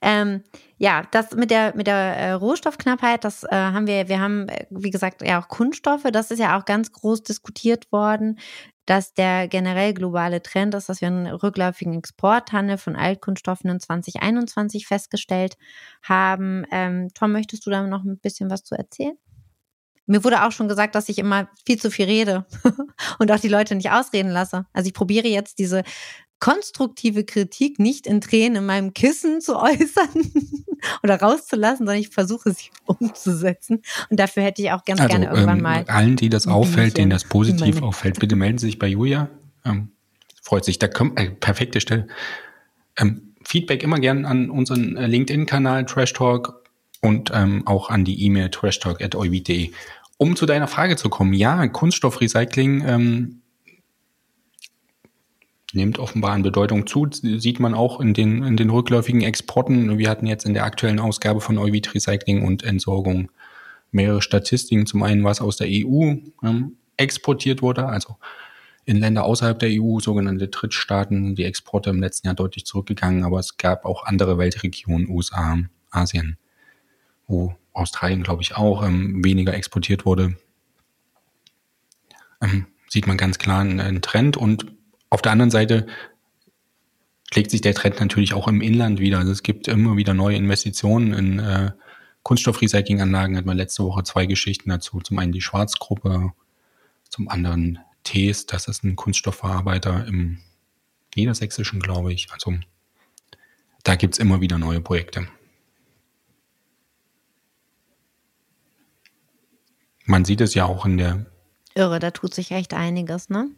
Ähm, ja, das mit der mit der äh, Rohstoffknappheit, das äh, haben wir, wir haben, äh, wie gesagt, ja auch Kunststoffe, das ist ja auch ganz groß diskutiert worden dass der generell globale Trend ist, dass wir einen rückläufigen Exporthandel von Altkunststoffen in 2021 festgestellt haben. Ähm, Tom, möchtest du da noch ein bisschen was zu erzählen? Mir wurde auch schon gesagt, dass ich immer viel zu viel rede und auch die Leute nicht ausreden lasse. Also ich probiere jetzt diese konstruktive Kritik nicht in Tränen in meinem Kissen zu äußern oder rauszulassen, sondern ich versuche sie umzusetzen. Und dafür hätte ich auch ganz also, gerne irgendwann ähm, mal. Allen, die das auffällt, denen das positiv auffällt, bitte melden Sie sich bei Julia. Ähm, freut sich. Da kommt äh, perfekte Stelle. Ähm, Feedback immer gern an unseren äh, LinkedIn-Kanal Trash Talk und ähm, auch an die E-Mail trashtalk.euvid.de. Um zu deiner Frage zu kommen, ja, Kunststoffrecycling ähm, nimmt offenbar an Bedeutung zu, sieht man auch in den, in den rückläufigen Exporten. Wir hatten jetzt in der aktuellen Ausgabe von Euvid Recycling und Entsorgung mehrere Statistiken. Zum einen, was aus der EU ähm, exportiert wurde, also in Länder außerhalb der EU, sogenannte Drittstaaten, die Exporte im letzten Jahr deutlich zurückgegangen, aber es gab auch andere Weltregionen, USA, Asien, wo Australien, glaube ich, auch ähm, weniger exportiert wurde. Ähm, sieht man ganz klar einen, einen Trend und auf der anderen Seite schlägt sich der Trend natürlich auch im Inland wieder. Also es gibt immer wieder neue Investitionen in äh, Kunststoffrecyclinganlagen. Hat man letzte Woche zwei Geschichten dazu. Zum einen die Schwarzgruppe, zum anderen Tees. Das ist ein Kunststoffverarbeiter im Niedersächsischen, glaube ich. Also da gibt's immer wieder neue Projekte. Man sieht es ja auch in der. Irre, da tut sich echt einiges, ne?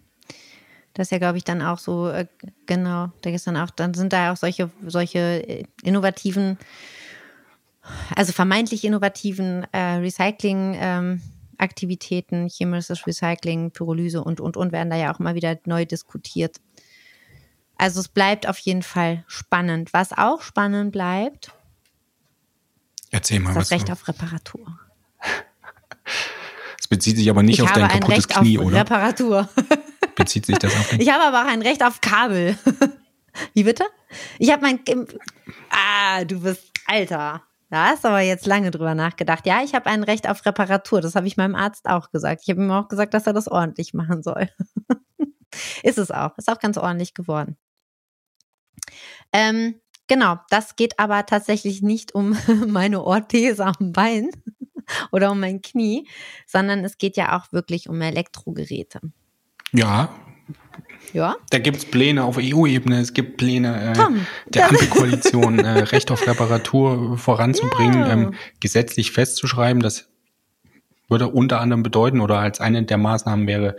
Das ist ja, glaube ich, dann auch so, äh, genau, da ist dann auch, dann sind da auch solche, solche äh, innovativen, also vermeintlich innovativen äh, Recycling-Aktivitäten, ähm, chemisches Recycling, Pyrolyse und, und, und werden da ja auch immer wieder neu diskutiert. Also es bleibt auf jeden Fall spannend. Was auch spannend bleibt, Erzähl mal, ist das Recht auf Reparatur. Es bezieht sich aber nicht ich auf dein kaputtes Recht Knie, auf oder? Reparatur. bezieht sich das auf den? Ich habe aber auch ein Recht auf Kabel. Wie bitte? Ich habe mein. Ah, du bist Alter. Da hast du aber jetzt lange drüber nachgedacht. Ja, ich habe ein Recht auf Reparatur. Das habe ich meinem Arzt auch gesagt. Ich habe ihm auch gesagt, dass er das ordentlich machen soll. Ist es auch. Ist auch ganz ordentlich geworden. Ähm, genau, das geht aber tatsächlich nicht um meine Orthese am Bein oder um mein Knie, sondern es geht ja auch wirklich um Elektrogeräte. Ja. Ja. Da gibt es Pläne auf EU-Ebene, es gibt Pläne äh, Tom, der Ampelkoalition, äh, Recht auf Reparatur voranzubringen, ja. ähm, gesetzlich festzuschreiben. Das würde unter anderem bedeuten oder als eine der Maßnahmen wäre,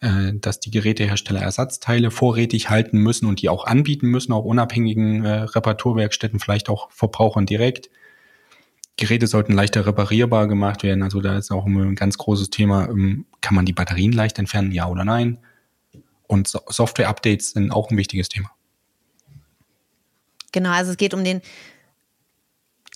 äh, dass die Gerätehersteller Ersatzteile vorrätig halten müssen und die auch anbieten müssen, auch unabhängigen äh, Reparaturwerkstätten, vielleicht auch Verbrauchern direkt. Geräte sollten leichter reparierbar gemacht werden. Also da ist auch ein ganz großes Thema, ähm, kann man die Batterien leicht entfernen, ja oder nein? Und so Software-Updates sind auch ein wichtiges Thema. Genau, also es geht um den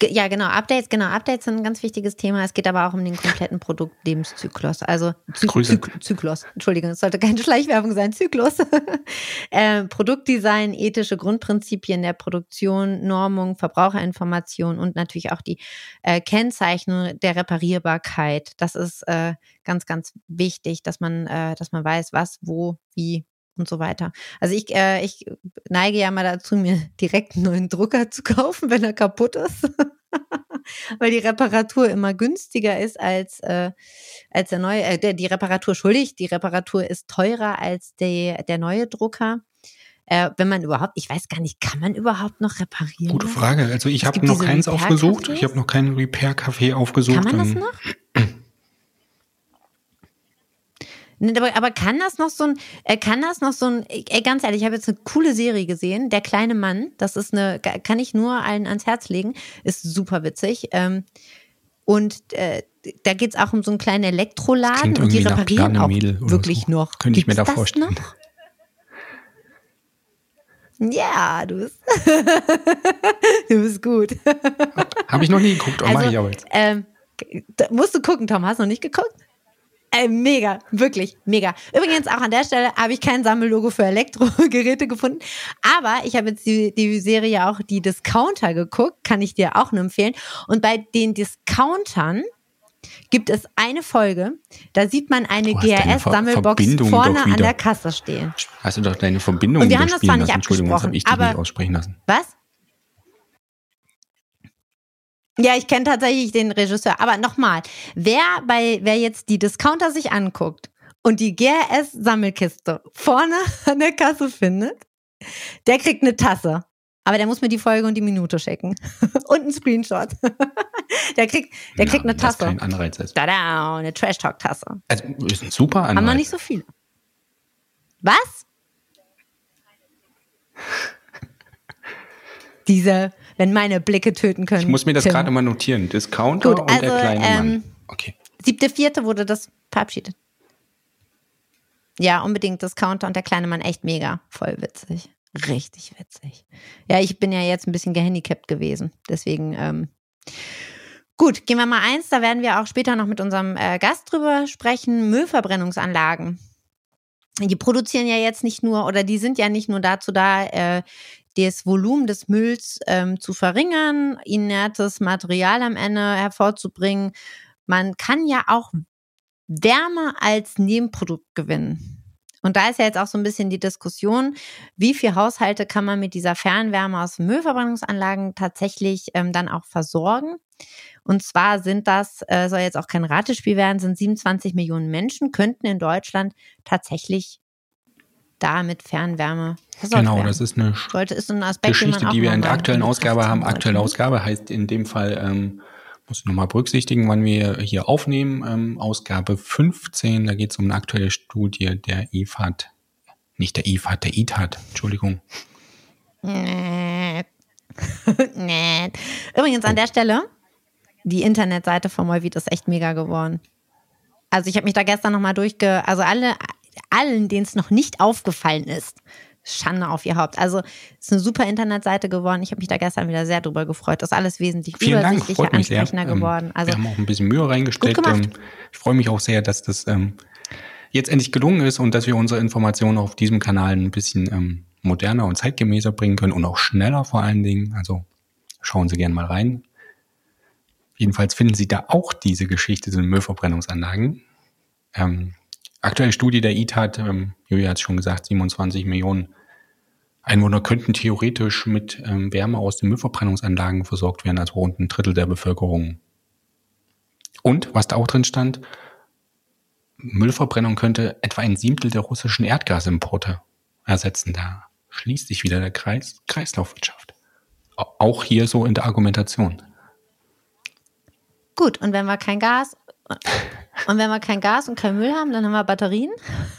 ja, genau, Updates, genau, Updates sind ein ganz wichtiges Thema. Es geht aber auch um den kompletten Produktlebenszyklus. Also Zy Zy Zyklus, Entschuldigung, es sollte keine Schleichwerbung sein, Zyklus. äh, Produktdesign, ethische Grundprinzipien der Produktion, Normung, Verbraucherinformation und natürlich auch die äh, Kennzeichnung der Reparierbarkeit. Das ist äh, ganz, ganz wichtig, dass man, äh, dass man weiß, was, wo, wie und so weiter. Also ich, äh, ich neige ja mal dazu, mir direkt einen neuen Drucker zu kaufen, wenn er kaputt ist. Weil die Reparatur immer günstiger ist als, äh, als der neue, äh, der, die Reparatur, schuldig, die Reparatur ist teurer als der, der neue Drucker. Äh, wenn man überhaupt, ich weiß gar nicht, kann man überhaupt noch reparieren? Gute Frage. Also ich habe noch keins aufgesucht. Ich habe noch keinen Repair-Café aufgesucht. Kann man das noch? Aber, aber kann das noch so ein, äh, kann das noch so ein, ey, ganz ehrlich, ich habe jetzt eine coole Serie gesehen, Der kleine Mann, das ist eine, kann ich nur allen ans Herz legen, ist super witzig. Ähm, und äh, da geht es auch um so einen kleinen Elektroladen und die reparieren auch wirklich so. noch. Könnte ich mir da vorstellen. Noch? Ja, du bist, du bist gut. Habe ich noch nie geguckt, aber also, mache ich aber jetzt. Ähm, musst du gucken, Tom, hast du noch nicht geguckt? Ey, mega, wirklich mega. Übrigens auch an der Stelle habe ich kein Sammellogo für Elektrogeräte gefunden, aber ich habe jetzt die, die Serie auch die Discounter geguckt, kann ich dir auch nur empfehlen. Und bei den Discountern gibt es eine Folge, da sieht man eine GRS-Sammelbox vorne an der Kasse stehen. Hast du doch deine Verbindung Und wir haben das zwar nicht. Entschuldigung, das habe ich dich nicht aussprechen lassen. Was? Ja, ich kenne tatsächlich den Regisseur. Aber nochmal, wer bei, wer jetzt die Discounter sich anguckt und die GRS-Sammelkiste vorne an der Kasse findet, der kriegt eine Tasse. Aber der muss mir die Folge und die Minute schicken. und einen Screenshot. der kriegt, der ja, kriegt eine Tasse. Das kein Anreiz ist. Da, eine Trash-Talk-Tasse. Also, ist ein super Anreiz. Haben noch nicht so viele. Was? Diese wenn meine Blicke töten können. Ich muss mir das gerade mal notieren. Discounter Gut, und also, der kleine Mann. Ähm, okay. Siebte, vierte wurde das verabschiedet. Ja, unbedingt Discounter und der kleine Mann echt mega. Voll witzig. Richtig witzig. Ja, ich bin ja jetzt ein bisschen gehandicapt gewesen. Deswegen, ähm, gut, gehen wir mal eins. Da werden wir auch später noch mit unserem äh, Gast drüber sprechen. Müllverbrennungsanlagen die produzieren ja jetzt nicht nur oder die sind ja nicht nur dazu da, äh, das Volumen des Mülls ähm, zu verringern, inertes Material am Ende hervorzubringen. Man kann ja auch Wärme als Nebenprodukt gewinnen. Und da ist ja jetzt auch so ein bisschen die Diskussion, wie viele Haushalte kann man mit dieser Fernwärme aus Müllverbrennungsanlagen tatsächlich ähm, dann auch versorgen? Und zwar sind das, äh, soll jetzt auch kein Ratespiel werden, sind 27 Millionen Menschen, könnten in Deutschland tatsächlich da mit Fernwärme Genau, werden. das ist eine Sollte, ist ein Aspekt, Geschichte, die wir in der aktuellen Ausgabe haben. Aktuelle Ausgabe heißt in dem Fall, ähm, muss ich nochmal berücksichtigen, wann wir hier aufnehmen. Ähm, Ausgabe 15, da geht es um eine aktuelle Studie der IFAD. Nicht der IFAD, der ITAD, Entschuldigung. Nee. Übrigens an der Stelle, die Internetseite von Moivit ist echt mega geworden. Also ich habe mich da gestern nochmal durchge... Also alle, allen, denen es noch nicht aufgefallen ist, Schande auf ihr Haupt. Also es ist eine super Internetseite geworden. Ich habe mich da gestern wieder sehr drüber gefreut. Das ist alles wesentlich Vielen übersichtlicher, ansprechender ähm, geworden. Also, wir haben auch ein bisschen Mühe reingesteckt. Ich freue mich auch sehr, dass das ähm, jetzt endlich gelungen ist und dass wir unsere Informationen auf diesem Kanal ein bisschen ähm, moderner und zeitgemäßer bringen können und auch schneller vor allen Dingen. Also schauen Sie gerne mal rein. Jedenfalls finden Sie da auch diese Geschichte zu den Müllverbrennungsanlagen. Ähm, aktuelle Studie der ITAT, ähm, Julia hat es schon gesagt, 27 Millionen Einwohner könnten theoretisch mit ähm, Wärme aus den Müllverbrennungsanlagen versorgt werden, also rund ein Drittel der Bevölkerung. Und, was da auch drin stand, Müllverbrennung könnte etwa ein Siebtel der russischen Erdgasimporte ersetzen. Da schließt sich wieder der Kreis Kreislaufwirtschaft. Auch hier so in der Argumentation. Gut, und wenn wir kein Gas Und wenn wir kein Gas und kein Müll haben, dann haben wir Batterien.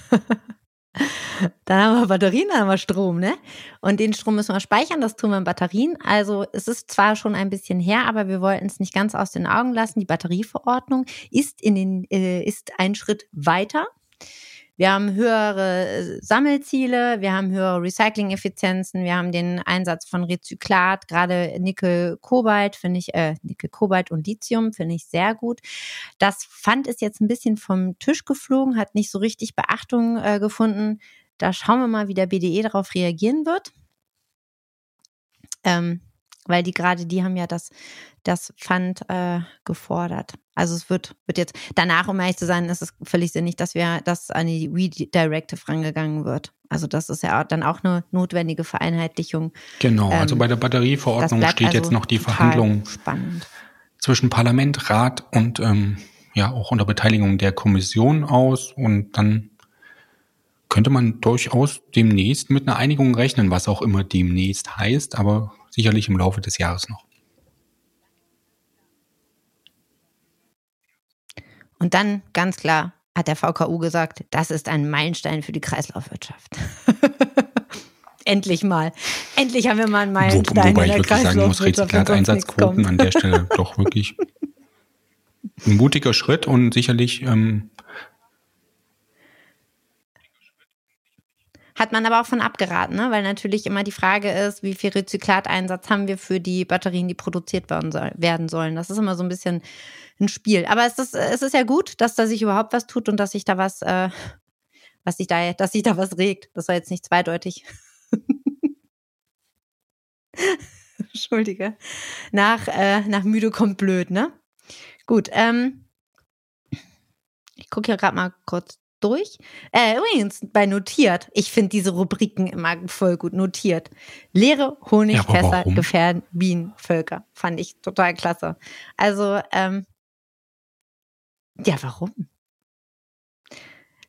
dann haben wir Batterien, dann haben wir Strom, ne? Und den Strom müssen wir speichern, das tun wir in Batterien. Also es ist zwar schon ein bisschen her, aber wir wollten es nicht ganz aus den Augen lassen. Die Batterieverordnung ist in den, äh, ist ein Schritt weiter. Wir haben höhere äh, Sammelziele, wir haben höhere Recycling-Effizienzen, wir haben den Einsatz von Rezyklat, gerade Nickel, Kobalt finde ich, äh, Nickel, Kobalt und Lithium finde ich sehr gut. Das fand ist jetzt ein bisschen vom Tisch geflogen, hat nicht so richtig Beachtung äh, gefunden. Da schauen wir mal, wie der BDE darauf reagieren wird. Ähm, weil die gerade, die haben ja das, das Pfand äh, gefordert. Also es wird, wird jetzt, danach, um ehrlich zu sein, ist es völlig sinnig, dass wir, dass an die Redirective rangegangen wird. Also das ist ja dann auch eine notwendige Vereinheitlichung. Genau, also ähm, bei der Batterieverordnung steht also jetzt noch die Verhandlung spannend. zwischen Parlament, Rat und ähm, ja auch unter Beteiligung der Kommission aus und dann könnte man durchaus demnächst mit einer Einigung rechnen, was auch immer demnächst heißt, aber sicherlich im Laufe des Jahres noch. Und dann ganz klar hat der VKU gesagt, das ist ein Meilenstein für die Kreislaufwirtschaft. Endlich mal. Endlich haben wir mal einen Meilenstein. Wo, wobei ich wirklich sagen muss, Rezyklateinsatzquoten an der Stelle doch wirklich ein mutiger Schritt und sicherlich ähm, Hat man aber auch von abgeraten, ne? weil natürlich immer die Frage ist, wie viel Rezyklateinsatz haben wir für die Batterien, die produziert werden, soll, werden sollen. Das ist immer so ein bisschen ein Spiel. Aber es ist, es ist ja gut, dass da sich überhaupt was tut und dass sich da was, äh, was sich da, dass sich da was regt. Das war jetzt nicht zweideutig. Entschuldige. Nach, äh, nach müde kommt blöd, ne? Gut, ähm, ich gucke hier gerade mal kurz durch. Äh, übrigens, bei notiert, ich finde diese Rubriken immer voll gut notiert. Leere Honigfässer ja, gefährden Bienenvölker. Fand ich total klasse. Also, ähm, ja, warum?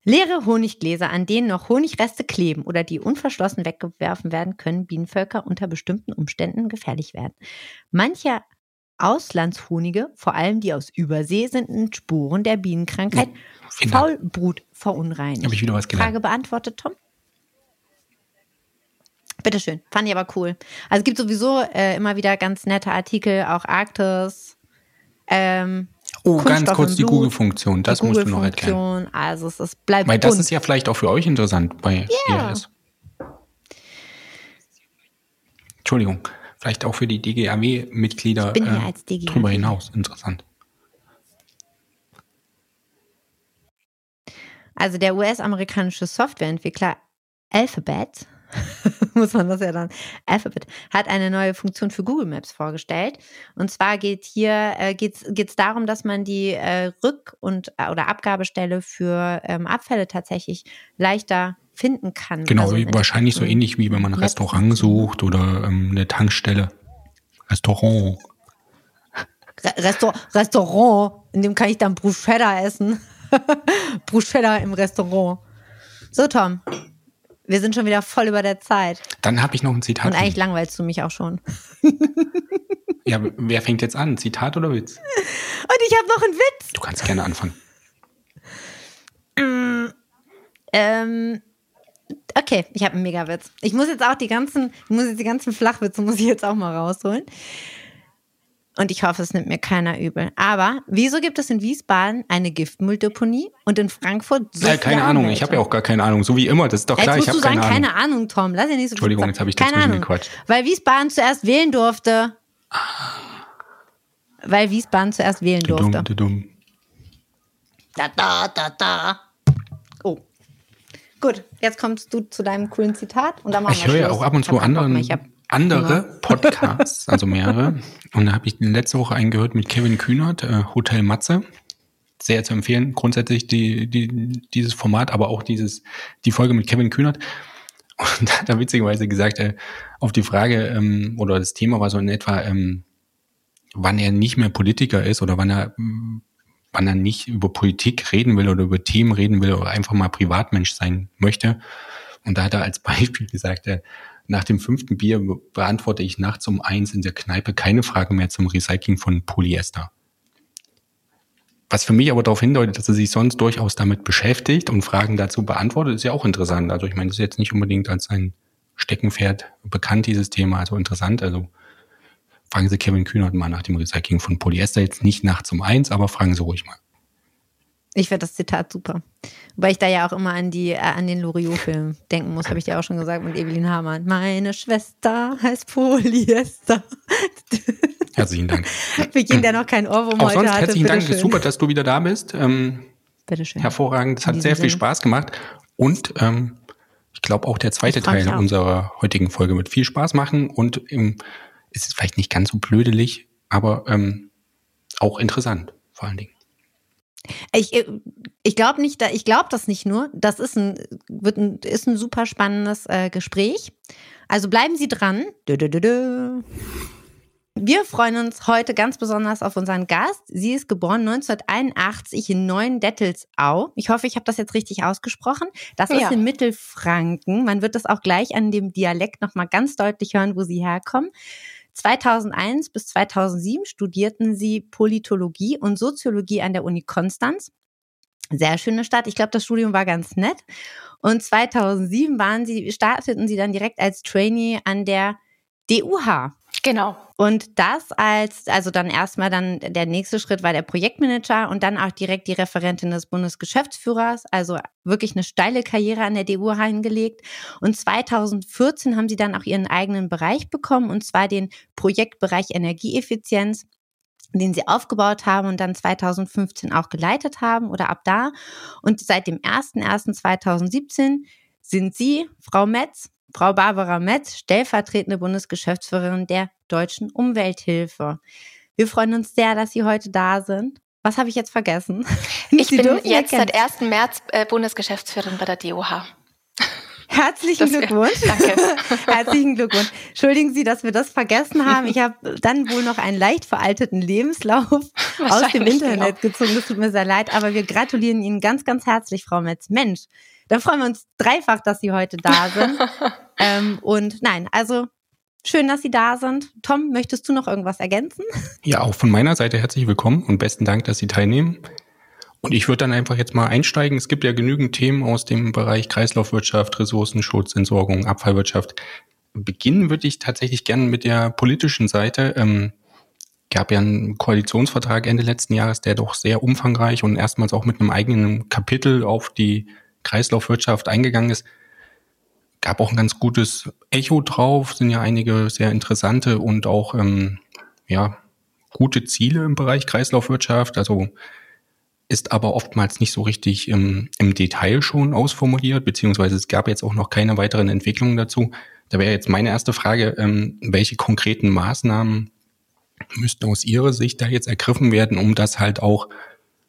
Leere Honiggläser, an denen noch Honigreste kleben oder die unverschlossen weggeworfen werden, können Bienenvölker unter bestimmten Umständen gefährlich werden. Manche Auslandshonige, vor allem die aus Übersee, sind Spuren der Bienenkrankheit ja, Faulbrut verunreinigt. Habe ich wieder was gelernt. Frage beantwortet, Tom? Bitteschön, fand ich aber cool. Also es gibt sowieso äh, immer wieder ganz nette Artikel, auch Arktis. Ähm, oh, Kunststoff ganz kurz die Google-Funktion, das musst Google du noch erklären. Also es ist, bleibt Weil das bunt. ist ja vielleicht auch für euch interessant bei yeah. ERS. Entschuldigung vielleicht auch für die DGAW-Mitglieder äh, drüber hinaus interessant. Also der US-amerikanische Softwareentwickler Alphabet, muss man das ja dann, Alphabet, hat eine neue Funktion für Google Maps vorgestellt. Und zwar geht hier äh, geht's geht's darum, dass man die äh, Rück- und äh, oder Abgabestelle für ähm, Abfälle tatsächlich leichter finden kann. Genau, also wahrscheinlich so ähnlich wie wenn man ein Restaurant sucht oder ähm, eine Tankstelle. Restaurant. Restaur Restaurant, in dem kann ich dann Bruschetta essen. Bruschetta im Restaurant. So, Tom, wir sind schon wieder voll über der Zeit. Dann habe ich noch ein Zitat. Und eigentlich langweilst du mich auch schon. ja, wer fängt jetzt an? Zitat oder Witz? Und ich habe noch einen Witz. Du kannst gerne anfangen. Mm, ähm, Okay, ich habe einen Megawitz. Ich muss jetzt auch die ganzen, ich muss jetzt die ganzen Flachwitze muss ich jetzt auch mal rausholen. Und ich hoffe, es nimmt mir keiner übel. Aber wieso gibt es in Wiesbaden eine Giftmülldeponie und in Frankfurt so ja, Keine Ahnung, ich habe ja auch gar keine Ahnung. So wie immer, das ist doch klar, jetzt ich habe keine Ahnung. keine Ahnung, Tom. Lass ja nicht so Entschuldigung, jetzt habe ich dazwischen Ahnung. gequatscht. Weil Wiesbaden zuerst wählen durfte. Weil Wiesbaden zuerst wählen durfte. Dumm, dumm. Da, da, da, da. Gut, jetzt kommst du zu deinem coolen Zitat und dann machen Ich höre ja auch ab und zu anderen, andere Podcasts, also mehrere. Und da habe ich letzte Woche einen gehört mit Kevin Kühnert, äh, Hotel Matze. Sehr zu empfehlen, grundsätzlich die, die, dieses Format, aber auch dieses, die Folge mit Kevin Kühnert. Und da hat er witzigerweise gesagt, äh, auf die Frage, ähm, oder das Thema war so in etwa, ähm, wann er nicht mehr Politiker ist oder wann er wann er nicht über Politik reden will oder über Themen reden will oder einfach mal Privatmensch sein möchte. Und da hat er als Beispiel gesagt, äh, nach dem fünften Bier beantworte ich nachts um eins in der Kneipe keine Frage mehr zum Recycling von Polyester. was für mich aber darauf hindeutet, dass er sich sonst durchaus damit beschäftigt und Fragen dazu beantwortet, ist ja auch interessant. Also ich meine, das ist jetzt nicht unbedingt als ein Steckenpferd bekannt, dieses Thema, also interessant. Also fragen Sie Kevin Kühnert mal nach dem Recycling von Polyester, jetzt nicht nachts um eins, aber fragen Sie ruhig mal. Ich finde das Zitat super. Wobei ich da ja auch immer an, die, äh, an den Loriot-Film denken muss, habe ich dir auch schon gesagt, mit Evelyn Hamann. Meine Schwester heißt Polyester. Herzlichen Dank. Für jeden, der noch kein Ohrwurm auch heute sonst hatte. herzlichen Dank, bitteschön. super, dass du wieder da bist. Ähm, Bitteschön. hervorragend, es hat sehr viel Sinne. Spaß gemacht. Und ähm, ich glaube auch der zweite Teil auch. unserer heutigen Folge wird viel Spaß machen und ähm, es ist vielleicht nicht ganz so blödelig, aber ähm, auch interessant vor allen Dingen. Ich, äh, ich glaube nicht, ich glaube das nicht nur. Das ist ein, wird ein, ist ein super spannendes äh, Gespräch. Also bleiben Sie dran. Dö, dö, dö. Wir freuen uns heute ganz besonders auf unseren Gast. Sie ist geboren 1981 in Neuendettelsau. Ich hoffe, ich habe das jetzt richtig ausgesprochen. Das ist Ja. in Mittelfranken. Man wird das auch gleich an dem Dialekt nochmal ganz deutlich hören, wo Sie herkommen. 2001 bis 2007 studierten sie Politologie und Soziologie an der Uni Konstanz. Sehr schöne Stadt. Ich glaube, das Studium war ganz nett. Und 2007 waren sie, starteten sie dann direkt als Trainee an der DUH. Genau. Und das als, also dann erstmal dann der nächste Schritt war der Projektmanager und dann auch direkt die Referentin des Bundesgeschäftsführers. Also wirklich eine steile Karriere an der DU hingelegt. Und 2014 haben sie dann auch ihren eigenen Bereich bekommen und zwar den Projektbereich Energieeffizienz den sie aufgebaut haben und dann 2015 auch geleitet haben oder ab da. Und seit dem 01.01.2017 sind Sie, Frau Metz, Frau Barbara Metz, stellvertretende Bundesgeschäftsführerin der Deutschen Umwelthilfe. Wir freuen uns sehr, dass Sie heute da sind. Was habe ich jetzt vergessen? Ich Sie bin jetzt seit 1. März äh, Bundesgeschäftsführerin bei der DOH. Herzlichen Das- Glückwunsch. Danke. Herzlichen Glückwunsch. Entschuldigen Sie, dass wir das vergessen haben. Ich habe dann wohl noch einen leicht veralteten Lebenslauf aus dem Internet gezogen. Das tut mir sehr leid, aber wir gratulieren Ihnen ganz, ganz herzlich, Frau Metz. Mensch, da freuen wir uns dreifach, dass Sie heute da sind. ähm, und nein, also schön, dass Sie da sind. Tom, möchtest du noch irgendwas ergänzen? Ja, auch von meiner Seite herzlich willkommen und besten Dank, dass Sie teilnehmen. Und ich würde dann einfach jetzt mal einsteigen. Es gibt ja genügend Themen aus dem Bereich Kreislaufwirtschaft, Ressourcenschutz, Entsorgung, Abfallwirtschaft. Beginnen würde ich tatsächlich gerne mit der politischen Seite. Ähm, gab ja einen Koalitionsvertrag Ende letzten Jahres, der doch sehr umfangreich und erstmals auch mit einem eigenen Kapitel auf die Kreislaufwirtschaft eingegangen ist. Gab auch ein ganz gutes Echo drauf, sind ja einige sehr interessante und auch ähm, ja gute Ziele im Bereich Kreislaufwirtschaft. Also ist aber oftmals nicht so richtig im, im Detail schon ausformuliert, beziehungsweise es gab jetzt auch noch keine weiteren Entwicklungen dazu. Da wäre jetzt meine erste Frage, ähm, welche konkreten Maßnahmen müssten aus Ihrer Sicht da jetzt ergriffen werden, um das halt auch,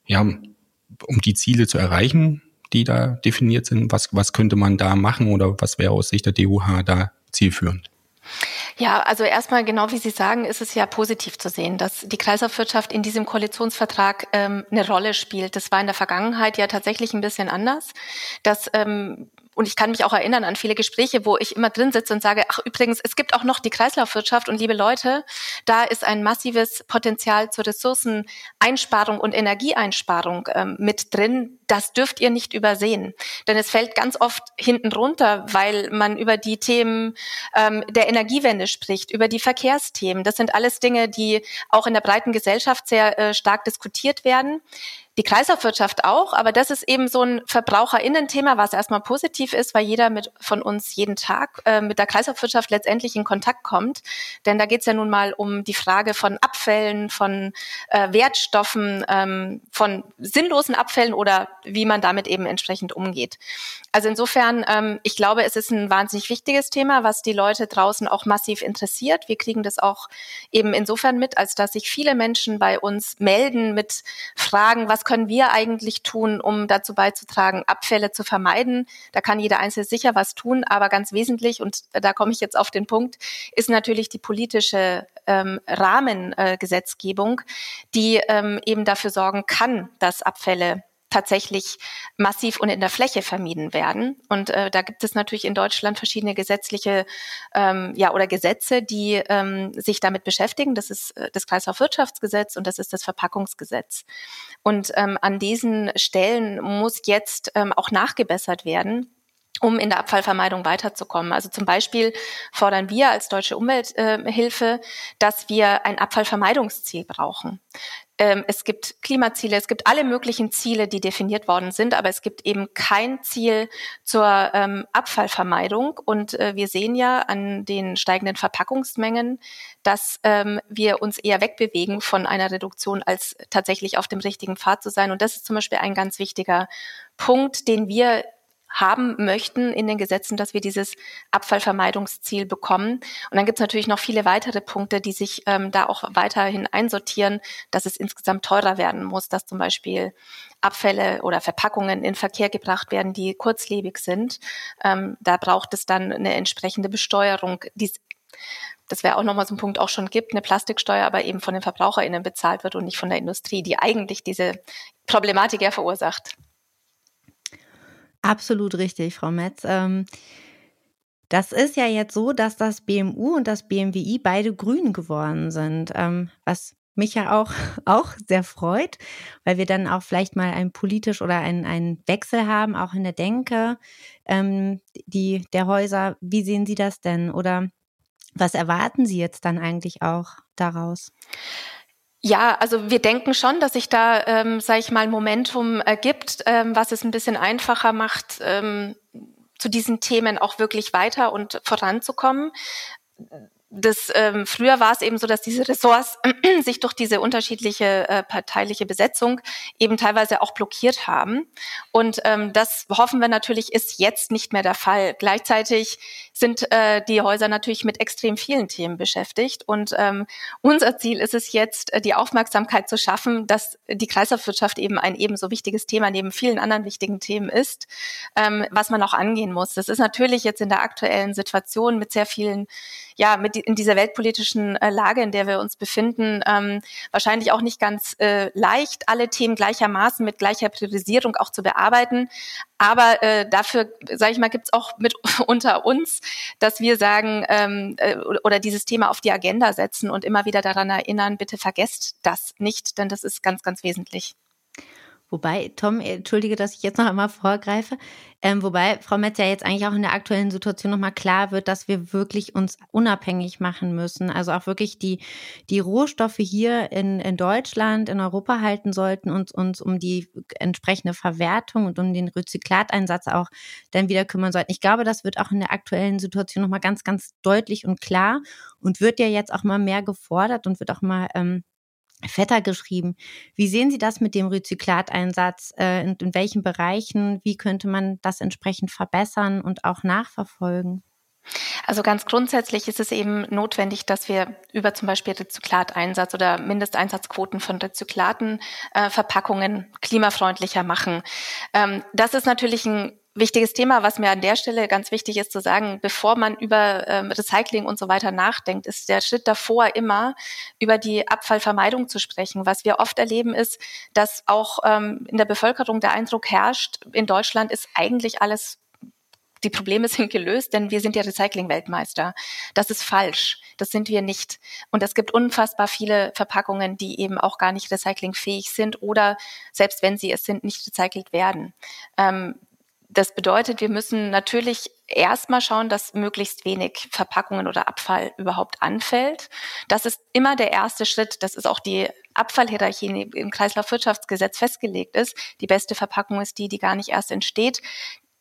ja, um die Ziele zu erreichen, die da definiert sind? Was, was könnte man da machen oder was wäre aus Sicht der DUH da zielführend? Ja, also erstmal genau wie Sie sagen, ist es ja positiv zu sehen, dass die Kreislaufwirtschaft in diesem Koalitionsvertrag ähm, eine Rolle spielt. Das war in der Vergangenheit ja tatsächlich ein bisschen anders. Dass, ähm, und ich kann mich auch erinnern an viele Gespräche, wo ich immer drin sitze und sage, ach übrigens, es gibt auch noch die Kreislaufwirtschaft und liebe Leute, da ist ein massives Potenzial zur Ressourceneinsparung und Energieeinsparung ähm, mit drin. Das dürft ihr nicht übersehen. Denn es fällt ganz oft hinten runter, weil man über die Themen ähm, der Energiewende spricht, über die Verkehrsthemen. Das sind alles Dinge, die auch in der breiten Gesellschaft sehr äh, stark diskutiert werden. Die Kreislaufwirtschaft auch, aber das ist eben so ein Verbraucherinnen-Thema, was erstmal positiv ist, weil jeder mit, von uns jeden Tag äh, mit der Kreislaufwirtschaft letztendlich in Kontakt kommt. Denn da geht es ja nun mal um die Frage von Abfällen, von äh, Wertstoffen, ähm, von sinnlosen Abfällen oder wie man damit eben entsprechend umgeht. Also insofern, ähm, ich glaube, es ist ein wahnsinnig wichtiges Thema, was die Leute draußen auch massiv interessiert. Wir kriegen das auch eben insofern mit, als dass sich viele Menschen bei uns melden mit Fragen, was können wir eigentlich tun, um dazu beizutragen, Abfälle zu vermeiden. Da kann jeder Einzelne sicher was tun, aber ganz wesentlich, und da komme ich jetzt auf den Punkt, ist natürlich die politische ähm, Rahmengesetzgebung, äh, die ähm, eben dafür sorgen kann, dass Abfälle tatsächlich massiv und in der Fläche vermieden werden. Und äh, da gibt es natürlich in Deutschland verschiedene gesetzliche ähm, ja oder Gesetze, die ähm, sich damit beschäftigen. Das ist äh, das Kreislaufwirtschaftsgesetz und das ist das Verpackungsgesetz. Und ähm, an diesen Stellen muss jetzt ähm, auch nachgebessert werden um in der Abfallvermeidung weiterzukommen. Also zum Beispiel fordern wir als Deutsche Umwelthilfe, dass wir ein Abfallvermeidungsziel brauchen. Ähm, es gibt Klimaziele, es gibt alle möglichen Ziele, die definiert worden sind, aber es gibt eben kein Ziel zur ähm, Abfallvermeidung. Und äh, wir sehen ja an den steigenden Verpackungsmengen, dass ähm, wir uns eher wegbewegen von einer Reduktion, als tatsächlich auf dem richtigen Pfad zu sein. Und das ist zum Beispiel ein ganz wichtiger Punkt, den wir haben möchten in den Gesetzen, dass wir dieses Abfallvermeidungsziel bekommen. Und dann gibt es natürlich noch viele weitere Punkte, die sich ähm, da auch weiterhin einsortieren, dass es insgesamt teurer werden muss, dass zum Beispiel Abfälle oder Verpackungen in Verkehr gebracht werden, die kurzlebig sind. Ähm, da braucht es dann eine entsprechende Besteuerung, die das wäre auch nochmal so ein Punkt auch schon gibt, eine Plastiksteuer, aber eben von den VerbraucherInnen bezahlt wird und nicht von der Industrie, die eigentlich diese Problematik ja verursacht. Absolut richtig, Frau Metz. Ähm, das ist ja jetzt so, dass das BMU und das BMWI beide grün geworden sind, ähm, was mich ja auch, auch sehr freut, weil wir dann auch vielleicht mal ein politisch oder einen Wechsel haben, auch in der Denke ähm, die, der Häuser. Wie sehen Sie das denn? Oder was erwarten Sie jetzt dann eigentlich auch daraus? Ja, also wir denken schon, dass sich da, ähm, sage ich mal, Momentum ergibt, ähm, was es ein bisschen einfacher macht, ähm, zu diesen Themen auch wirklich weiter und voranzukommen das ähm, früher war es eben so, dass diese Ressorts sich durch diese unterschiedliche äh, parteiliche Besetzung eben teilweise auch blockiert haben. Und ähm, das hoffen wir natürlich ist jetzt nicht mehr der Fall. Gleichzeitig sind äh, die Häuser natürlich mit extrem vielen Themen beschäftigt. Und ähm, unser Ziel ist es jetzt, äh, die Aufmerksamkeit zu schaffen, dass die Kreislaufwirtschaft eben ein ebenso wichtiges Thema neben vielen anderen wichtigen Themen ist, ähm, was man auch angehen muss. Das ist natürlich jetzt in der aktuellen Situation mit sehr vielen ja, mit in dieser weltpolitischen äh, Lage, in der wir uns befinden, ähm, wahrscheinlich auch nicht ganz äh, leicht, alle Themen gleichermaßen mit gleicher Priorisierung auch zu bearbeiten. Aber äh, dafür, sage ich mal, gibt's auch mit unter uns, dass wir sagen ähm, äh, oder dieses Thema auf die Agenda setzen und immer wieder daran erinnern, bitte vergesst das nicht, denn das ist ganz, ganz wesentlich. Wobei, Tom, entschuldige, dass ich jetzt noch einmal vorgreife, ähm, wobei Frau Metz ja jetzt eigentlich auch in der aktuellen Situation nochmal klar wird, dass wir wirklich uns unabhängig machen müssen. Also auch wirklich die, die Rohstoffe hier in, in Deutschland, in Europa halten sollten und uns um die entsprechende Verwertung und um den Rezyklateinsatz auch dann wieder kümmern sollten. Ich glaube, das wird auch in der aktuellen Situation nochmal ganz, ganz deutlich und klar und wird ja jetzt auch mal mehr gefordert und wird auch mal ähm, fetter geschrieben. Wie sehen Sie das mit dem Rezyklateinsatz? Äh, in, welchen Bereichen? Wie könnte man das entsprechend verbessern und auch nachverfolgen? Also ganz grundsätzlich ist es eben notwendig, dass wir über zum Beispiel Rezyklateinsatz oder Mindesteinsatzquoten von Rezyklaten äh, klimafreundlicher machen. Ähm, das ist natürlich ein wichtiges Thema, was mir an der Stelle ganz wichtig ist zu sagen, bevor man über ähm, Recycling und so weiter nachdenkt, ist der Schritt davor immer über die Abfallvermeidung zu sprechen. Was wir oft erleben ist, dass auch ähm, in der Bevölkerung der Eindruck herrscht, in Deutschland ist eigentlich alles die Probleme sind gelöst, denn wir sind ja Recycling-Weltmeister. Das ist falsch. Das sind wir nicht. Und es gibt unfassbar viele Verpackungen, die eben auch gar nicht recyclingfähig sind oder selbst wenn sie es sind, nicht recycelt werden. Ähm, das bedeutet, wir müssen natürlich erstmal schauen, dass möglichst wenig Verpackungen oder Abfall überhaupt anfällt. Das ist immer der erste Schritt. Das ist auch die Abfallhierarchie im Kreislaufwirtschaftsgesetz festgelegt ist. Die beste Verpackung ist die, die gar nicht erst entsteht.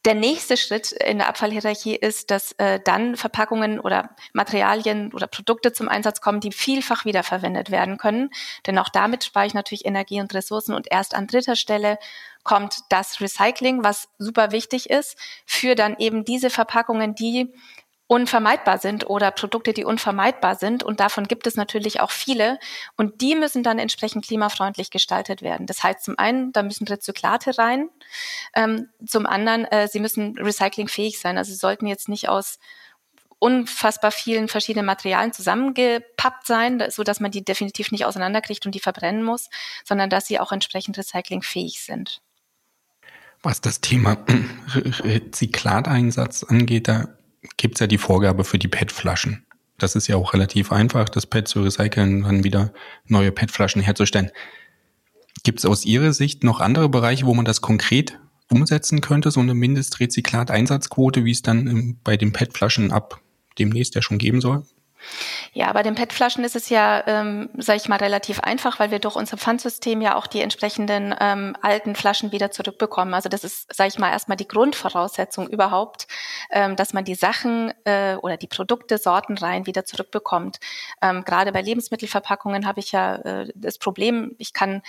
Der nächste Schritt in der Abfallhierarchie ist, dass äh, dann Verpackungen oder Materialien oder Produkte zum Einsatz kommen, die vielfach wiederverwendet werden können. Denn auch damit spare ich natürlich Energie und Ressourcen. Und erst an dritter Stelle kommt das Recycling, was super wichtig ist, für dann eben diese Verpackungen, die unvermeidbar sind oder Produkte, die unvermeidbar sind. Und davon gibt es natürlich auch viele. Und die müssen dann entsprechend klimafreundlich gestaltet werden. Das heißt zum einen, da müssen Rezyklate rein. Ähm, zum anderen, äh, sie müssen recyclingfähig sein. Also sie sollten jetzt nicht aus unfassbar vielen verschiedenen Materialien zusammengepappt sein, so dass man die definitiv nicht auseinanderkriegt und die verbrennen muss, sondern dass sie auch entsprechend recyclingfähig sind. Was das Thema Rezyklateinsatz angeht, da gibt es ja die Vorgabe für die PET-Flaschen. Das ist ja auch relativ einfach, das PET zu recyceln, dann wieder neue PET-Flaschen herzustellen. Gibt es aus Ihrer Sicht noch andere Bereiche, wo man das konkret umsetzen könnte, so eine Mindestrezyklat-Einsatzquote, wie es dann bei den PET-Flaschen ab demnächst ja schon geben soll? Ja, bei den PET-Flaschen ist es ja, ähm, sage ich mal, relativ einfach, weil wir durch unser Pfandsystem ja auch die entsprechenden ähm, alten Flaschen wieder zurückbekommen. Also das ist, sage ich mal, erstmal die Grundvoraussetzung überhaupt, ähm, dass man die Sachen äh, oder die Produkte sortenrein wieder zurückbekommt. Ähm, gerade bei Lebensmittelverpackungen habe ich ja äh, das Problem, ich kann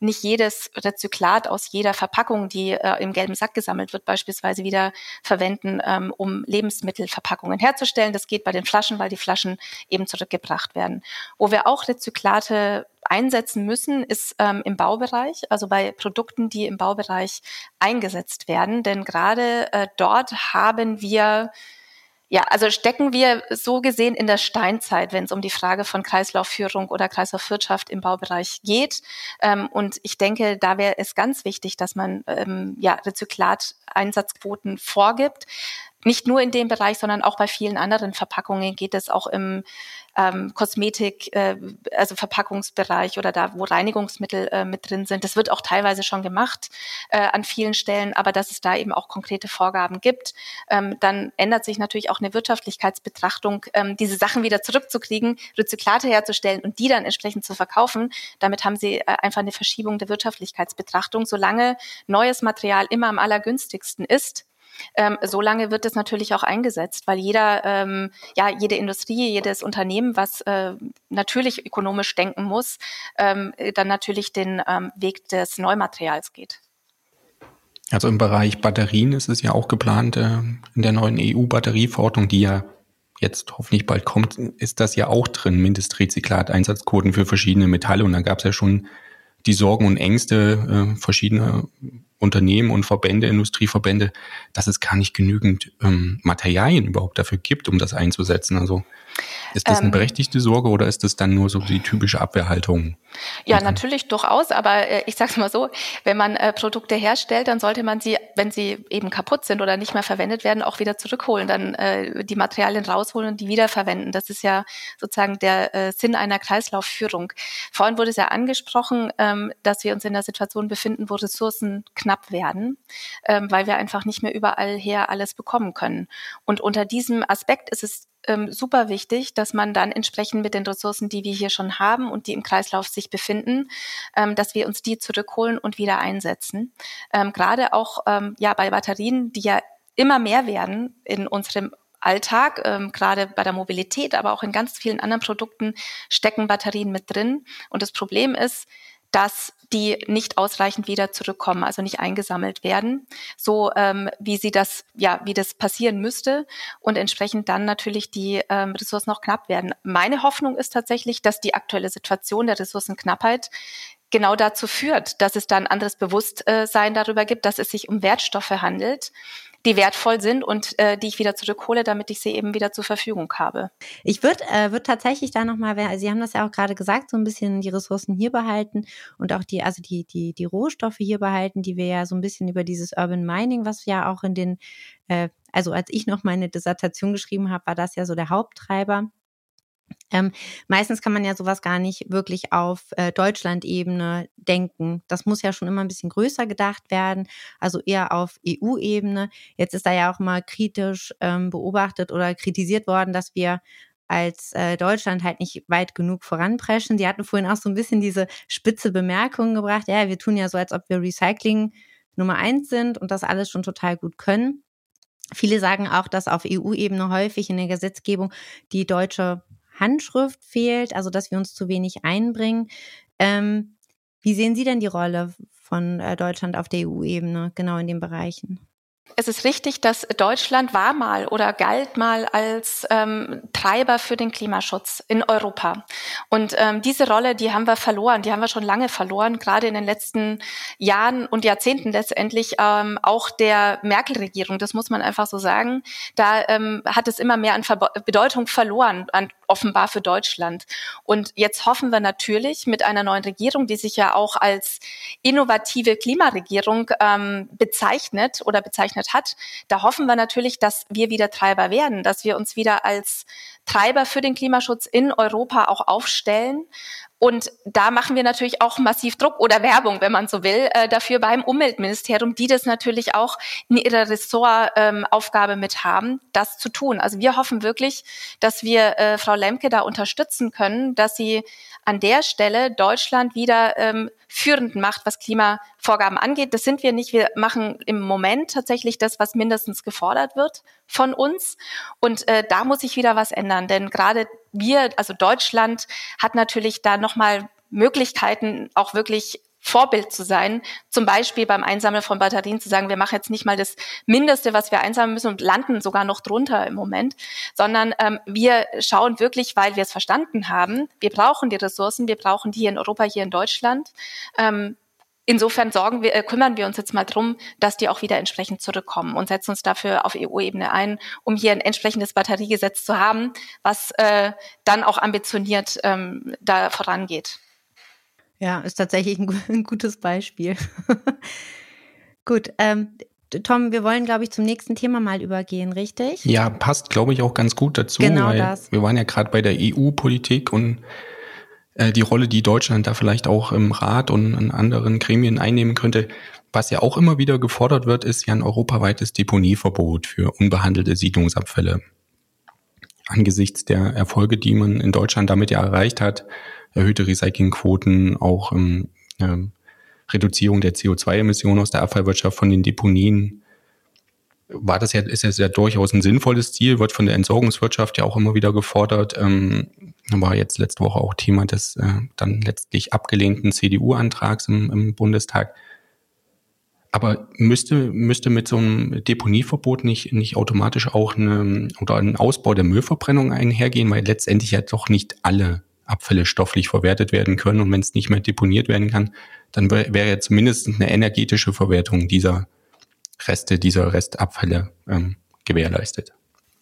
nicht jedes Rezyklat aus jeder Verpackung, die äh, im gelben Sack gesammelt wird, beispielsweise wieder verwenden, ähm, um Lebensmittelverpackungen herzustellen. Das geht bei den Flaschen, weil die Flaschen eben zurückgebracht werden. Wo wir auch Rezyklate einsetzen müssen, ist ähm, im Baubereich, also bei Produkten, die im Baubereich eingesetzt werden. Denn gerade äh, dort haben wir ja, also stecken wir so gesehen in der Steinzeit, wenn es um die Frage von Kreislaufführung oder Kreislaufwirtschaft im Baubereich geht. Ähm, und ich denke, da wäre es ganz wichtig, dass man ähm, ja, Rezyklateinsatzquoten vorgibt. Nicht nur in dem Bereich, sondern auch bei vielen anderen Verpackungen geht es auch im ähm, Kosmetik, äh, also Verpackungsbereich oder da, wo Reinigungsmittel äh, mit drin sind. Das wird auch teilweise schon gemacht äh, an vielen Stellen, aber dass es da eben auch konkrete Vorgaben gibt, ähm, dann ändert sich natürlich auch eine Wirtschaftlichkeitsbetrachtung, ähm, diese Sachen wieder zurückzukriegen, Rezyklate herzustellen und die dann entsprechend zu verkaufen. Damit haben sie äh, einfach eine Verschiebung der Wirtschaftlichkeitsbetrachtung. Solange neues Material immer am allergünstigsten ist, ähm, so lange wird es natürlich auch eingesetzt, weil jeder, ähm, ja, jede Industrie, jedes Unternehmen, was äh, natürlich ökonomisch denken muss, ähm, dann natürlich den ähm, Weg des Neumaterials geht. Also im Bereich Batterien ist es ja auch geplant, äh, in der neuen EU-Batterieverordnung, die ja jetzt hoffentlich bald kommt, ist das ja auch drin, Mindestrezyklat-Einsatzquoten für verschiedene Metalle. Und da gab es ja schon die Sorgen und Ängste äh, verschiedener Unternehmen und Verbände, Industrieverbände, dass es gar nicht genügend ähm, Materialien überhaupt dafür gibt, um das einzusetzen. Also ist das eine ähm. berechtigte Sorge oder ist das dann nur so die typische Abwehrhaltung? Ja, natürlich durchaus, aber äh, ich sage es mal so, wenn man äh, Produkte herstellt, dann sollte man sie, wenn sie eben kaputt sind oder nicht mehr verwendet werden, auch wieder zurückholen, dann äh, die Materialien rausholen und die wiederverwenden. Das ist ja sozusagen der äh, Sinn einer Kreislaufführung. Vorhin wurde es ja angesprochen, ähm, dass wir uns in einer Situation befinden, wo Ressourcen knapp werden, ähm, weil wir einfach nicht mehr überall her alles bekommen können. Und unter diesem Aspekt ist es ähm, super wichtig, dass man dann entsprechend mit den Ressourcen, die wir hier schon haben und die im Kreislauf sich befinden, ähm, dass wir uns die zurückholen und wieder einsetzen. Ähm, Gerade auch ähm, ja bei Batterien, die ja immer mehr werden in unserem Alltag, ähm, gerade bei der Mobilität, aber auch in ganz vielen anderen Produkten stecken Batterien mit drin. Und das Problem ist, dass die nicht ausreichend wieder zurückkommen, also nicht eingesammelt werden, so ähm, wie sie das, ja, wie das passieren müsste. Und entsprechend dann natürlich die ähm, Ressourcen noch knapp werden. Meine Hoffnung ist tatsächlich, dass die aktuelle Situation der Ressourcenknappheit genau dazu führt, dass es dann anderes Bewusstsein darüber gibt, dass es sich um Wertstoffe handelt, die wertvoll sind und äh, die ich wieder zurückhole, damit ich sie eben wieder zur Verfügung habe. Ich würde äh, würd tatsächlich da nochmal, also Sie haben das ja auch gerade gesagt, so ein bisschen die Ressourcen hier behalten und auch die, also die, die, die Rohstoffe hier behalten, die wir ja so ein bisschen über dieses Urban Mining, was ja auch in den, äh, also als ich noch meine Dissertation geschrieben habe, war das ja so der Haupttreiber. Ähm, meistens kann man ja sowas gar nicht wirklich auf äh, Deutschland-Ebene denken. Das muss ja schon immer ein bisschen größer gedacht werden, also eher auf EU-Ebene. Jetzt ist da ja auch mal kritisch ähm, beobachtet oder kritisiert worden, dass wir als äh, Deutschland halt nicht weit genug voranpreschen. Sie hatten vorhin auch so ein bisschen diese spitze Bemerkung gebracht, ja, wir tun ja so, als ob wir Recycling Nummer eins sind und das alles schon total gut können. Viele sagen auch, dass auf EU-Ebene häufig in der Gesetzgebung die deutsche Handschrift fehlt, also dass wir uns zu wenig einbringen. Ähm, wie sehen Sie denn die Rolle von äh, Deutschland auf der EU-Ebene, genau in den Bereichen? Es ist richtig, dass Deutschland war mal oder galt mal als ähm, Treiber für den Klimaschutz in Europa. Und ähm, diese Rolle, die haben wir verloren, die haben wir schon lange verloren, gerade in den letzten Jahren und Jahrzehnten letztendlich ähm, auch der Merkel-Regierung. Das muss man einfach so sagen. Da ähm, hat es immer mehr an Ver Bedeutung verloren, an, offenbar für Deutschland. Und jetzt hoffen wir natürlich mit einer neuen Regierung, die sich ja auch als innovative Klimaregierung ähm, bezeichnet oder bezeichnet gegründet hat. Da hoffen wir natürlich, dass wir wieder Treiber werden, dass wir uns wieder als Treiber für den Klimaschutz in Europa auch aufstellen. Und da machen wir natürlich auch massiv Druck oder Werbung, wenn man so will, äh, dafür beim Umweltministerium, die das natürlich auch in ihrer Ressortaufgabe ähm, mit haben, das zu tun. Also wir hoffen wirklich, dass wir äh, Frau Lemke da unterstützen können, dass sie an der Stelle Deutschland wieder ähm, führend macht, was Klimavorgaben angeht. Das sind wir nicht. Wir machen im Moment tatsächlich das, was mindestens gefordert wird von uns. Und äh, da muss sich wieder was ändern, denn gerade wir, also Deutschland, hat natürlich da nochmal Möglichkeiten, auch wirklich Vorbild zu sein, zum Beispiel beim Einsammeln von Batterien zu sagen, wir machen jetzt nicht mal das Mindeste, was wir einsammeln müssen und landen sogar noch drunter im Moment, sondern ähm, wir schauen wirklich, weil wir es verstanden haben, wir brauchen die Ressourcen, wir brauchen die hier in Europa, hier in Deutschland. Ähm, insofern sorgen wir, äh, kümmern wir uns jetzt mal drum, dass die auch wieder entsprechend zurückkommen und setzen uns dafür auf EU-Ebene ein, um hier ein entsprechendes Batteriegesetz zu haben, was äh, dann auch ambitioniert ähm, da vorangeht. Ja, ist tatsächlich ein, ein gutes Beispiel. Gut, ähm, Tom, wir wollen, glaube ich, zum nächsten Thema mal übergehen, richtig? Ja, passt, glaube ich, auch ganz gut dazu. Genau weil das. Wir waren ja gerade bei der EU-Politik und äh, die Rolle, die Deutschland da vielleicht auch im Rat und in anderen Gremien einnehmen könnte. Was ja auch immer wieder gefordert wird, ist ja ein europaweites Deponieverbot für unbehandelte Siedlungsabfälle. Angesichts der Erfolge, die man in Deutschland damit ja erreicht hat, erhöhte Recyclingquoten, auch ähm, ähm, Reduzierung der CO2-Emissionen aus der Abfallwirtschaft von den Deponien. War das ja, ist ja durchaus ein sinnvolles Ziel, wird von der Entsorgungswirtschaft ja auch immer wieder gefordert. Ähm, war jetzt letzte Woche auch Thema des äh, dann letztlich abgelehnten CDU-Antrags im, im Bundestag. Aber müsste, müsste mit so einem Deponieverbot nicht, nicht automatisch auch eine, oder ein Ausbau der Müllverbrennung einhergehen, weil letztendlich ja doch nicht alle Abfälle stofflich verwertet werden können. Und wenn es nicht mehr deponiert werden kann, dann wäre ja zumindest eine energetische Verwertung dieser Reste, dieser Restabfälle ähm, gewährleistet.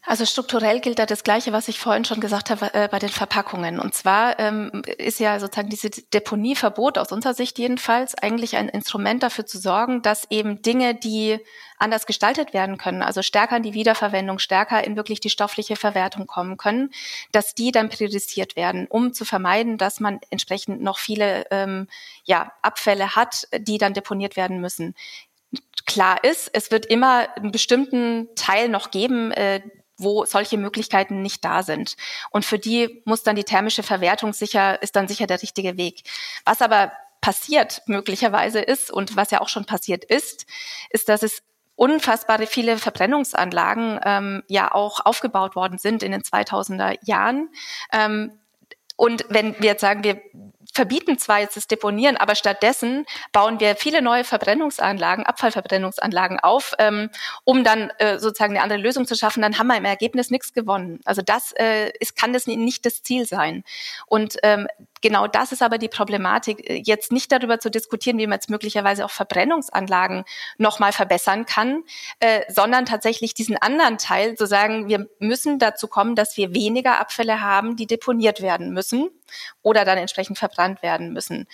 Also strukturell gilt da das Gleiche, was ich vorhin schon gesagt habe äh, bei den Verpackungen. Und zwar ähm, ist ja sozusagen diese Deponieverbot aus unserer Sicht jedenfalls eigentlich ein Instrument dafür zu sorgen, dass eben Dinge, die anders gestaltet werden können, also stärker in die Wiederverwendung, stärker in wirklich die stoffliche Verwertung kommen können, dass die dann priorisiert werden, um zu vermeiden, dass man entsprechend noch viele ähm, ja, Abfälle hat, die dann deponiert werden müssen klar ist, es wird immer einen bestimmten Teil noch geben, äh, wo solche Möglichkeiten nicht da sind. Und für die muss dann die thermische Verwertung sicher, ist dann sicher der richtige Weg. Was aber passiert möglicherweise ist und was ja auch schon passiert ist, ist, dass es unfassbare viele Verbrennungsanlagen ähm, ja auch aufgebaut worden sind in den 2000er Jahren. Ähm, und wenn wir jetzt sagen, wir verbieten zwar jetzt das Deponieren, aber stattdessen bauen wir viele neue Verbrennungsanlagen, Abfallverbrennungsanlagen auf, ähm, um dann äh, sozusagen eine andere Lösung zu schaffen, dann haben wir im Ergebnis nichts gewonnen. Also das äh, ist, kann das nicht das Ziel sein. Und ähm, genau das ist aber die Problematik, äh, jetzt nicht darüber zu diskutieren, wie man jetzt möglicherweise auch Verbrennungsanlagen nochmal verbessern kann, äh, sondern tatsächlich diesen anderen Teil zu sagen, wir müssen dazu kommen, dass wir weniger Abfälle haben, die deponiert werden müssen oder dann entsprechend verbrannt werden müssen,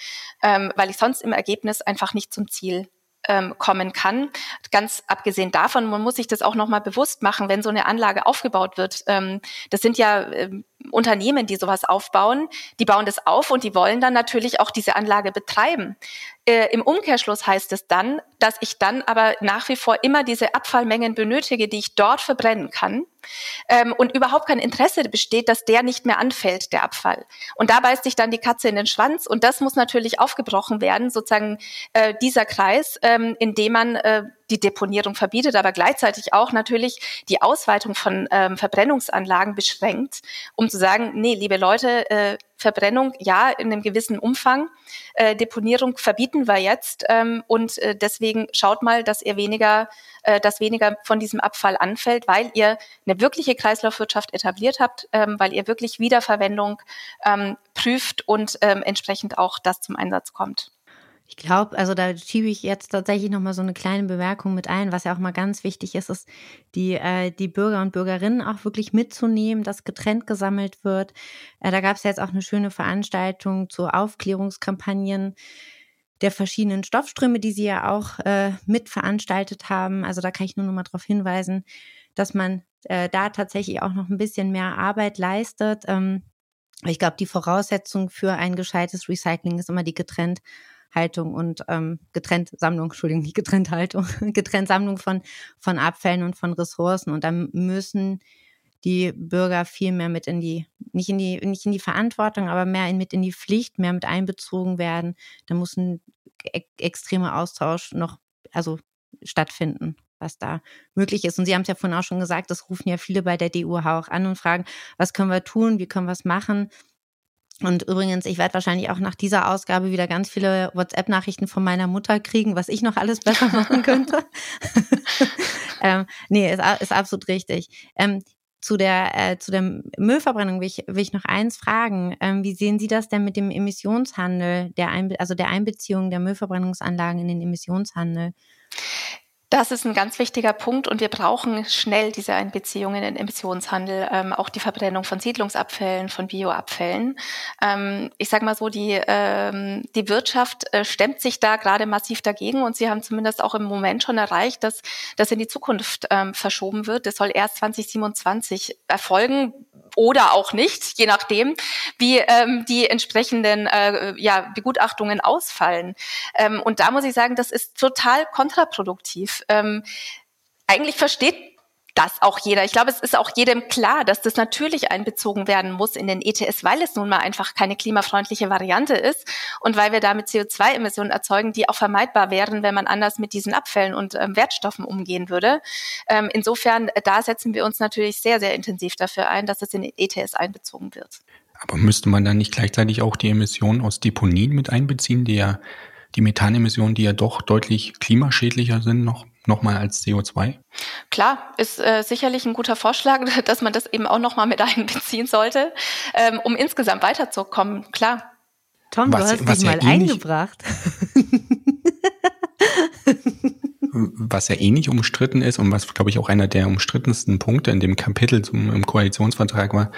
ähm, weil ich sonst im Ergebnis einfach nicht zum Ziel ähm, kommen kann. Ganz abgesehen davon, man muss sich das auch nochmal bewusst machen, wenn so eine Anlage aufgebaut wird. Ähm, das sind ja ähm, Unternehmen, die sowas aufbauen, die bauen das auf und die wollen dann natürlich auch diese Anlage betreiben. Äh, Im Umkehrschluss heißt es dann, dass ich dann aber nach wie vor immer diese Abfallmengen benötige, die ich dort verbrennen kann ähm, und überhaupt kein Interesse besteht, dass der nicht mehr anfällt, der Abfall. Und da beißt sich dann die Katze in den Schwanz und das muss natürlich aufgebrochen werden, sozusagen äh, dieser Kreis, ähm, in dem man äh, die Deponierung verbietet, aber gleichzeitig auch natürlich die Ausweitung von ähm, Verbrennungsanlagen beschränkt, um zu sagen, nee, liebe Leute, äh, Verbrennung ja in einem gewissen Umfang, äh, Deponierung verbieten wir jetzt ähm, und äh, deswegen schaut mal, dass ihr weniger, äh, dass weniger von diesem Abfall anfällt, weil ihr eine wirkliche Kreislaufwirtschaft etabliert habt, ähm, weil ihr wirklich Wiederverwendung ähm, prüft und ähm, entsprechend auch das zum Einsatz kommt. Ich glaube, also da schiebe ich jetzt tatsächlich nochmal so eine kleine Bemerkung mit ein, was ja auch mal ganz wichtig ist, ist, die, äh, die Bürger und Bürgerinnen auch wirklich mitzunehmen, dass getrennt gesammelt wird. Äh, da gab es jetzt auch eine schöne Veranstaltung zu Aufklärungskampagnen der verschiedenen Stoffströme, die sie ja auch äh, mitveranstaltet haben. Also da kann ich nur noch mal darauf hinweisen, dass man äh, da tatsächlich auch noch ein bisschen mehr Arbeit leistet. Ähm, ich glaube, die Voraussetzung für ein gescheites Recycling ist immer die getrennt Haltung und ähm, getrennt Sammlung, Entschuldigung, nicht getrennt Haltung, getrennt Sammlung von, von Abfällen und von Ressourcen. Und dann müssen die Bürger viel mehr mit in die, nicht in die, nicht in die Verantwortung, aber mehr in, mit in die Pflicht, mehr mit einbezogen werden. Da muss ein e extremer Austausch noch, also stattfinden was da möglich ist. Und Sie haben es ja vorhin auch schon gesagt, das rufen ja viele bei der DUH auch an und fragen, was können wir tun, wie können wir es machen? Und übrigens, ich werde wahrscheinlich auch nach dieser Ausgabe wieder ganz viele WhatsApp-Nachrichten von meiner Mutter kriegen, was ich noch alles besser machen könnte. ähm, nee, ist, ist absolut richtig. Ähm, zu der, äh, zu der Müllverbrennung will ich, will ich noch eins fragen. Ähm, wie sehen Sie das denn mit dem Emissionshandel, der Einbe also der Einbeziehung der Müllverbrennungsanlagen in den Emissionshandel? Das ist ein ganz wichtiger Punkt und wir brauchen schnell diese Einbeziehungen in Emissionshandel, ähm, auch die Verbrennung von Siedlungsabfällen, von Bioabfällen. Ähm, ich sage mal so, die, ähm, die Wirtschaft äh, stemmt sich da gerade massiv dagegen und sie haben zumindest auch im Moment schon erreicht, dass das in die Zukunft ähm, verschoben wird. Das soll erst 2027 erfolgen oder auch nicht, je nachdem, wie ähm, die entsprechenden äh, ja, Begutachtungen ausfallen. Ähm, und da muss ich sagen, das ist total kontraproduktiv. Ähm, eigentlich versteht das auch jeder. Ich glaube, es ist auch jedem klar, dass das natürlich einbezogen werden muss in den ETS, weil es nun mal einfach keine klimafreundliche Variante ist und weil wir damit CO2-Emissionen erzeugen, die auch vermeidbar wären, wenn man anders mit diesen Abfällen und ähm, Wertstoffen umgehen würde. Ähm, insofern, äh, da setzen wir uns natürlich sehr, sehr intensiv dafür ein, dass es in den ETS einbezogen wird. Aber müsste man dann nicht gleichzeitig auch die Emissionen aus Deponien mit einbeziehen, die ja die Methanemissionen, die ja doch deutlich klimaschädlicher sind, noch nochmal als CO2? Klar, ist äh, sicherlich ein guter Vorschlag, dass man das eben auch nochmal mit einbeziehen sollte, ähm, um insgesamt weiterzukommen. Klar. Tom, was, du hast dich ja mal eingebracht. was ja eh nicht umstritten ist und was, glaube ich, auch einer der umstrittensten Punkte in dem Kapitel zum, im Koalitionsvertrag war,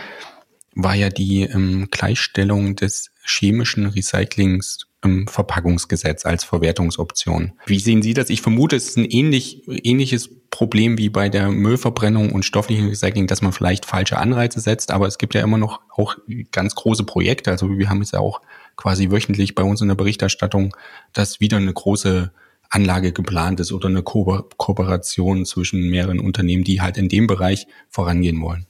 war ja die ähm, Gleichstellung des chemischen Recyclings im Verpackungsgesetz als Verwertungsoption. Wie sehen Sie das? Ich vermute, es ist ein ähnlich, ähnliches Problem wie bei der Müllverbrennung und stofflichen Recycling, dass man vielleicht falsche Anreize setzt, aber es gibt ja immer noch auch ganz große Projekte. Also wir haben es ja auch quasi wöchentlich bei uns in der Berichterstattung, dass wieder eine große Anlage geplant ist oder eine Ko Kooperation zwischen mehreren Unternehmen, die halt in dem Bereich vorangehen wollen.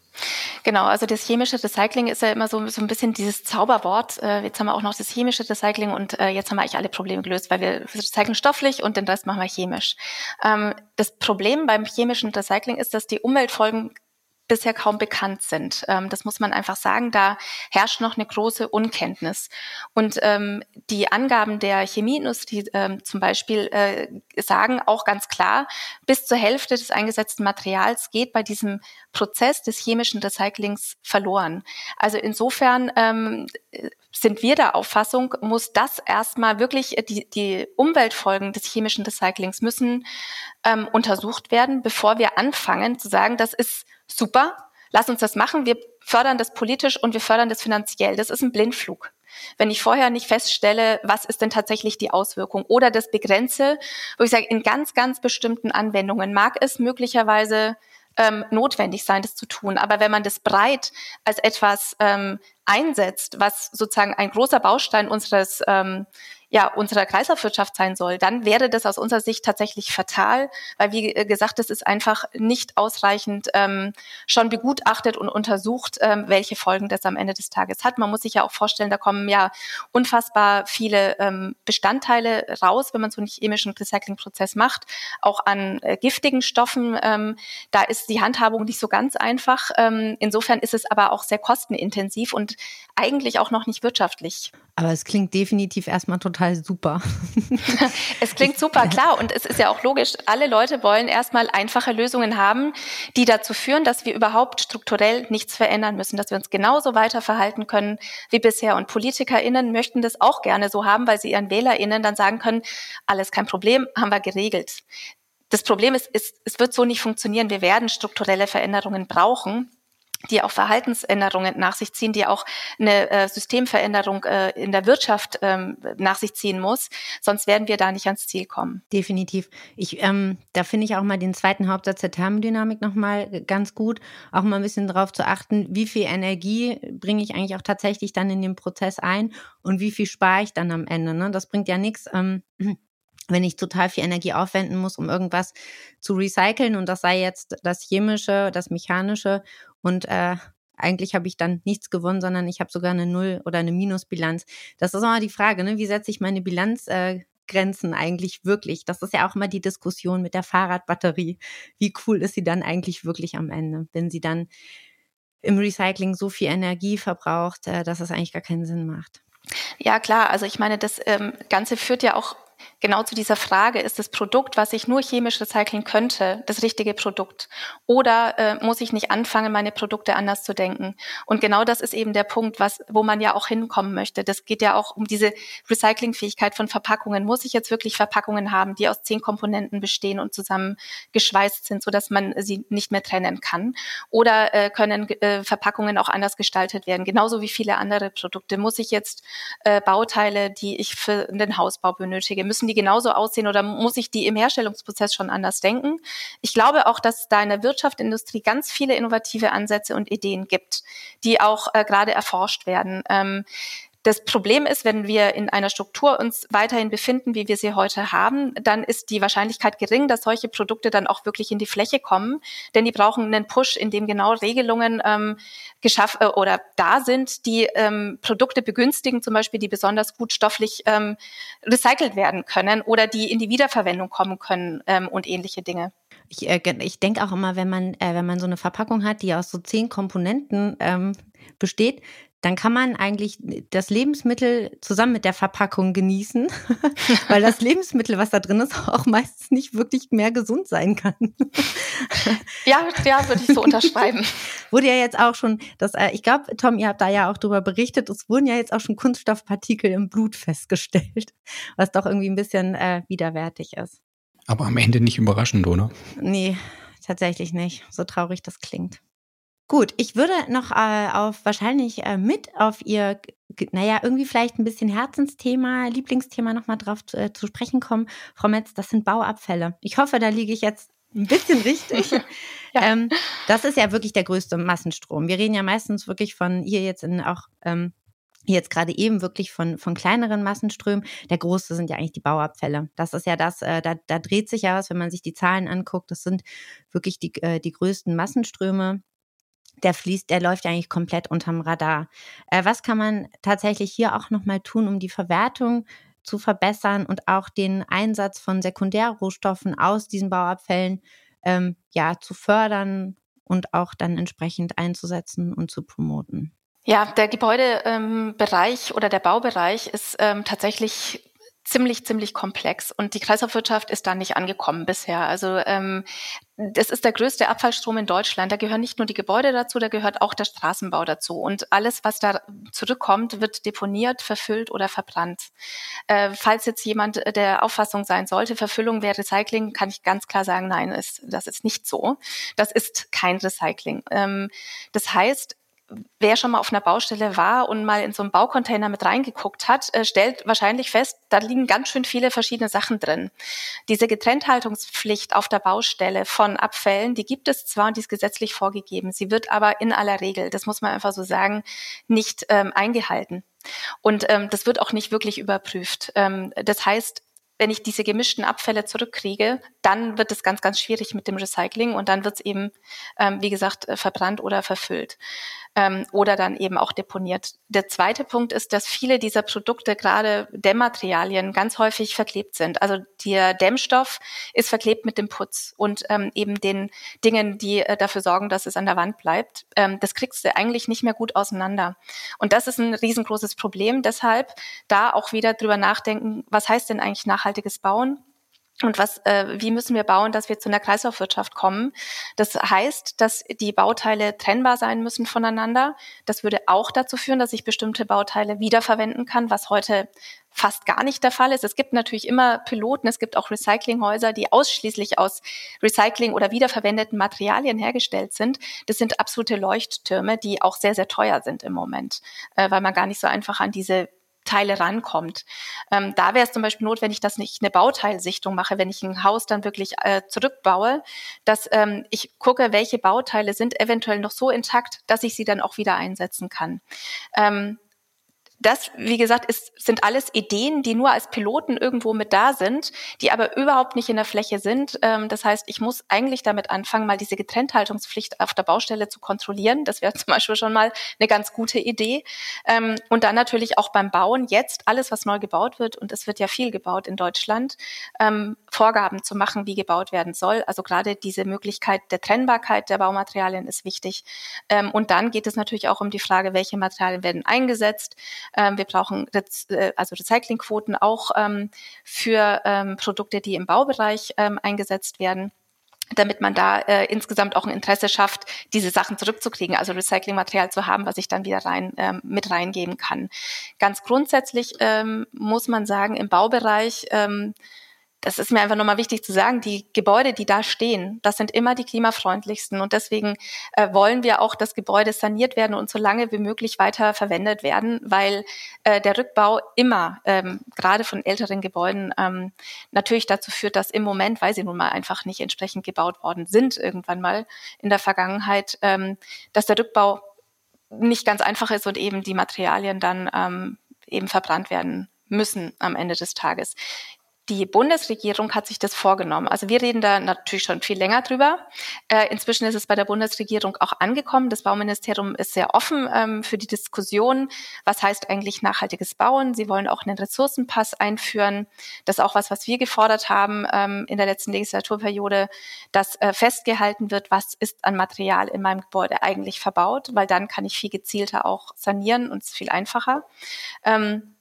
Genau, also das chemische Recycling ist ja immer so, so ein bisschen dieses Zauberwort. Äh, jetzt haben wir auch noch das chemische Recycling und äh, jetzt haben wir eigentlich alle Probleme gelöst, weil wir recyceln stofflich und den Rest machen wir chemisch. Ähm, das Problem beim chemischen Recycling ist, dass die Umweltfolgen bisher kaum bekannt sind. Ähm, das muss man einfach sagen. Da herrscht noch eine große Unkenntnis. Und ähm, die Angaben der Chemieindustrie ähm, zum Beispiel äh, sagen auch ganz klar, bis zur Hälfte des eingesetzten Materials geht bei diesem Prozess des chemischen Recyclings verloren. Also insofern ähm, sind wir der Auffassung, muss das erstmal wirklich, die, die Umweltfolgen des chemischen Recyclings müssen ähm, untersucht werden, bevor wir anfangen zu sagen, das ist super, lass uns das machen, wir fördern das politisch und wir fördern das finanziell. Das ist ein Blindflug. Wenn ich vorher nicht feststelle, was ist denn tatsächlich die Auswirkung oder das begrenze, wo ich sage, in ganz, ganz bestimmten Anwendungen mag es möglicherweise ähm, notwendig sein, das zu tun. Aber wenn man das breit als etwas ähm, einsetzt, was sozusagen ein großer Baustein unseres ähm, ja unserer Kreislaufwirtschaft sein soll, dann wäre das aus unserer Sicht tatsächlich fatal, weil wie gesagt, es ist einfach nicht ausreichend ähm, schon begutachtet und untersucht, ähm, welche Folgen das am Ende des Tages hat. Man muss sich ja auch vorstellen, da kommen ja unfassbar viele ähm, Bestandteile raus, wenn man so einen chemischen Recyclingprozess macht, auch an äh, giftigen Stoffen. Ähm, da ist die Handhabung nicht so ganz einfach. Ähm, insofern ist es aber auch sehr kostenintensiv und eigentlich auch noch nicht wirtschaftlich. Aber es klingt definitiv erstmal total super. es klingt super, klar. Und es ist ja auch logisch. Alle Leute wollen erstmal einfache Lösungen haben, die dazu führen, dass wir überhaupt strukturell nichts verändern müssen, dass wir uns genauso weiter verhalten können wie bisher. Und PolitikerInnen möchten das auch gerne so haben, weil sie ihren WählerInnen dann sagen können, alles kein Problem, haben wir geregelt. Das Problem ist, ist, es wird so nicht funktionieren. Wir werden strukturelle Veränderungen brauchen die auch Verhaltensänderungen nach sich ziehen, die auch eine äh, Systemveränderung äh, in der Wirtschaft ähm, nach sich ziehen muss. Sonst werden wir da nicht ans Ziel kommen. Definitiv. Ich, ähm, da finde ich auch mal den zweiten Hauptsatz der Thermodynamik nochmal ganz gut, auch mal ein bisschen darauf zu achten, wie viel Energie bringe ich eigentlich auch tatsächlich dann in den Prozess ein und wie viel spare ich dann am Ende. Ne? Das bringt ja nichts. Ähm, wenn ich total viel Energie aufwenden muss, um irgendwas zu recyceln und das sei jetzt das chemische, das mechanische und äh, eigentlich habe ich dann nichts gewonnen, sondern ich habe sogar eine Null- oder eine Minusbilanz. Das ist mal die Frage, ne? wie setze ich meine Bilanzgrenzen äh, eigentlich wirklich? Das ist ja auch immer die Diskussion mit der Fahrradbatterie. Wie cool ist sie dann eigentlich wirklich am Ende, wenn sie dann im Recycling so viel Energie verbraucht, äh, dass es eigentlich gar keinen Sinn macht. Ja, klar. Also ich meine, das ähm, Ganze führt ja auch genau zu dieser Frage, ist das Produkt, was ich nur chemisch recyceln könnte, das richtige Produkt? Oder äh, muss ich nicht anfangen, meine Produkte anders zu denken? Und genau das ist eben der Punkt, was, wo man ja auch hinkommen möchte. Das geht ja auch um diese Recyclingfähigkeit von Verpackungen. Muss ich jetzt wirklich Verpackungen haben, die aus zehn Komponenten bestehen und zusammen geschweißt sind, sodass man sie nicht mehr trennen kann? Oder äh, können äh, Verpackungen auch anders gestaltet werden? Genauso wie viele andere Produkte. Muss ich jetzt äh, Bauteile, die ich für den Hausbau benötige, müssen die genauso aussehen oder muss ich die im Herstellungsprozess schon anders denken? Ich glaube auch, dass da in der Wirtschaft, Industrie ganz viele innovative Ansätze und Ideen gibt, die auch äh, gerade erforscht werden. Ähm, das Problem ist, wenn wir in einer Struktur uns weiterhin befinden, wie wir sie heute haben, dann ist die Wahrscheinlichkeit gering, dass solche Produkte dann auch wirklich in die Fläche kommen, denn die brauchen einen Push, in dem genau Regelungen ähm, geschaffen äh, oder da sind, die ähm, Produkte begünstigen, zum Beispiel, die besonders gut stofflich ähm, recycelt werden können oder die in die Wiederverwendung kommen können ähm, und ähnliche Dinge. Ich, äh, ich denke auch immer, wenn man, äh, wenn man so eine Verpackung hat, die aus so zehn Komponenten ähm, besteht, dann kann man eigentlich das Lebensmittel zusammen mit der Verpackung genießen, weil das Lebensmittel, was da drin ist, auch meistens nicht wirklich mehr gesund sein kann. ja, ja, würde ich so unterschreiben. Wurde ja jetzt auch schon, das, äh, ich glaube, Tom, ihr habt da ja auch drüber berichtet, es wurden ja jetzt auch schon Kunststoffpartikel im Blut festgestellt, was doch irgendwie ein bisschen äh, widerwärtig ist. Aber am Ende nicht überraschend, oder? Nee, tatsächlich nicht. So traurig das klingt. Gut, ich würde noch äh, auf wahrscheinlich äh, mit auf ihr, naja, irgendwie vielleicht ein bisschen Herzensthema, Lieblingsthema nochmal drauf äh, zu sprechen kommen. Frau Metz, das sind Bauabfälle. Ich hoffe, da liege ich jetzt ein bisschen richtig. ja. ähm, das ist ja wirklich der größte Massenstrom. Wir reden ja meistens wirklich von hier jetzt in auch ähm, jetzt gerade eben wirklich von, von kleineren Massenströmen. Der große sind ja eigentlich die Bauabfälle. Das ist ja das, äh, da, da dreht sich ja was, wenn man sich die Zahlen anguckt. Das sind wirklich die, äh, die größten Massenströme der fließt, der läuft eigentlich komplett unterm Radar. Äh, was kann man tatsächlich hier auch nochmal tun, um die Verwertung zu verbessern und auch den Einsatz von Sekundärrohstoffen aus diesen Bauabfällen ähm, ja zu fördern und auch dann entsprechend einzusetzen und zu promoten? Ja, der Gebäudebereich ähm, oder der Baubereich ist ähm, tatsächlich ziemlich, ziemlich komplex und die Kreislaufwirtschaft ist da nicht angekommen bisher. Also ähm, das ist der größte Abfallstrom in Deutschland. Da gehören nicht nur die Gebäude dazu, da gehört auch der Straßenbau dazu. Und alles, was da zurückkommt, wird deponiert, verfüllt oder verbrannt. Äh, falls jetzt jemand der Auffassung sein sollte, Verfüllung wäre Recycling, kann ich ganz klar sagen, nein, ist, das ist nicht so. Das ist kein Recycling. Ähm, das heißt, wer schon mal auf einer Baustelle war und mal in so einen Baucontainer mit reingeguckt hat, äh, stellt wahrscheinlich fest, da liegen ganz schön viele verschiedene Sachen drin. Diese Getrennthaltungspflicht auf der Baustelle von Abfällen, die gibt es zwar und die ist gesetzlich vorgegeben. Sie wird aber in aller Regel, das muss man einfach so sagen, nicht ähm, eingehalten. Und ähm, das wird auch nicht wirklich überprüft. Ähm, das heißt, wenn ich diese gemischten Abfälle zurückkriege, dann wird es ganz, ganz schwierig mit dem Recycling und dann wird es eben, ähm, wie gesagt, äh, verbrannt oder verfüllt ähm, oder dann eben auch deponiert. Der zweite Punkt ist, dass viele dieser Produkte, gerade Dämmmaterialien, ganz häufig verklebt sind. Also der Dämmstoff ist verklebt mit dem Putz und ähm, eben den Dingen, die äh, dafür sorgen, dass es an der Wand bleibt. Ähm, das kriegst du eigentlich nicht mehr gut auseinander. Und das ist ein riesengroßes Problem. Deshalb da auch wieder drüber nachdenken, was heißt denn eigentlich nachhaltiges Bauen? Und was, äh, wie müssen wir bauen, dass wir zu einer Kreislaufwirtschaft kommen? Das heißt, dass die Bauteile trennbar sein müssen voneinander. Das würde auch dazu führen, dass ich bestimmte Bauteile wiederverwenden kann, was heute fast gar nicht der Fall ist. Es gibt natürlich immer Piloten, es gibt auch Recyclinghäuser, die ausschließlich aus Recycling oder wiederverwendeten Materialien hergestellt sind. Das sind absolute Leuchttürme, die auch sehr, sehr teuer sind im Moment, äh, weil man gar nicht so einfach an diese Teile rankommt. Ähm, da wäre es zum Beispiel notwendig, dass ich eine Bauteilsichtung mache, wenn ich ein Haus dann wirklich äh, zurückbaue, dass ähm, ich gucke, welche Bauteile sind eventuell noch so intakt, dass ich sie dann auch wieder einsetzen kann. Ähm, das, wie gesagt, ist, sind alles Ideen, die nur als Piloten irgendwo mit da sind, die aber überhaupt nicht in der Fläche sind. Ähm, das heißt, ich muss eigentlich damit anfangen, mal diese Getrennthaltungspflicht auf der Baustelle zu kontrollieren. Das wäre zum Beispiel schon mal eine ganz gute Idee. Ähm, und dann natürlich auch beim Bauen jetzt alles, was neu gebaut wird, und es wird ja viel gebaut in Deutschland, ähm, Vorgaben zu machen, wie gebaut werden soll. Also gerade diese Möglichkeit der Trennbarkeit der Baumaterialien ist wichtig. Und dann geht es natürlich auch um die Frage, welche Materialien werden eingesetzt ähm, wir brauchen Rez äh, also Recyclingquoten auch ähm, für ähm, Produkte, die im Baubereich ähm, eingesetzt werden damit man da äh, insgesamt auch ein Interesse schafft, diese Sachen zurückzukriegen, also Recyclingmaterial zu haben, was ich dann wieder rein ähm, mit reingeben kann. Ganz grundsätzlich ähm, muss man sagen, im Baubereich ähm, das ist mir einfach nochmal wichtig zu sagen, die Gebäude, die da stehen, das sind immer die klimafreundlichsten. Und deswegen äh, wollen wir auch, dass Gebäude saniert werden und so lange wie möglich weiter verwendet werden, weil äh, der Rückbau immer, ähm, gerade von älteren Gebäuden, ähm, natürlich dazu führt, dass im Moment, weil sie nun mal einfach nicht entsprechend gebaut worden sind, irgendwann mal in der Vergangenheit, ähm, dass der Rückbau nicht ganz einfach ist und eben die Materialien dann ähm, eben verbrannt werden müssen am Ende des Tages die Bundesregierung hat sich das vorgenommen. Also wir reden da natürlich schon viel länger drüber. Äh, inzwischen ist es bei der Bundesregierung auch angekommen. Das Bauministerium ist sehr offen ähm, für die Diskussion. Was heißt eigentlich nachhaltiges Bauen? Sie wollen auch einen Ressourcenpass einführen. Das ist auch was, was wir gefordert haben ähm, in der letzten Legislaturperiode, dass äh, festgehalten wird, was ist an Material in meinem Gebäude eigentlich verbaut, weil dann kann ich viel gezielter auch sanieren und es ist viel einfacher. Ähm,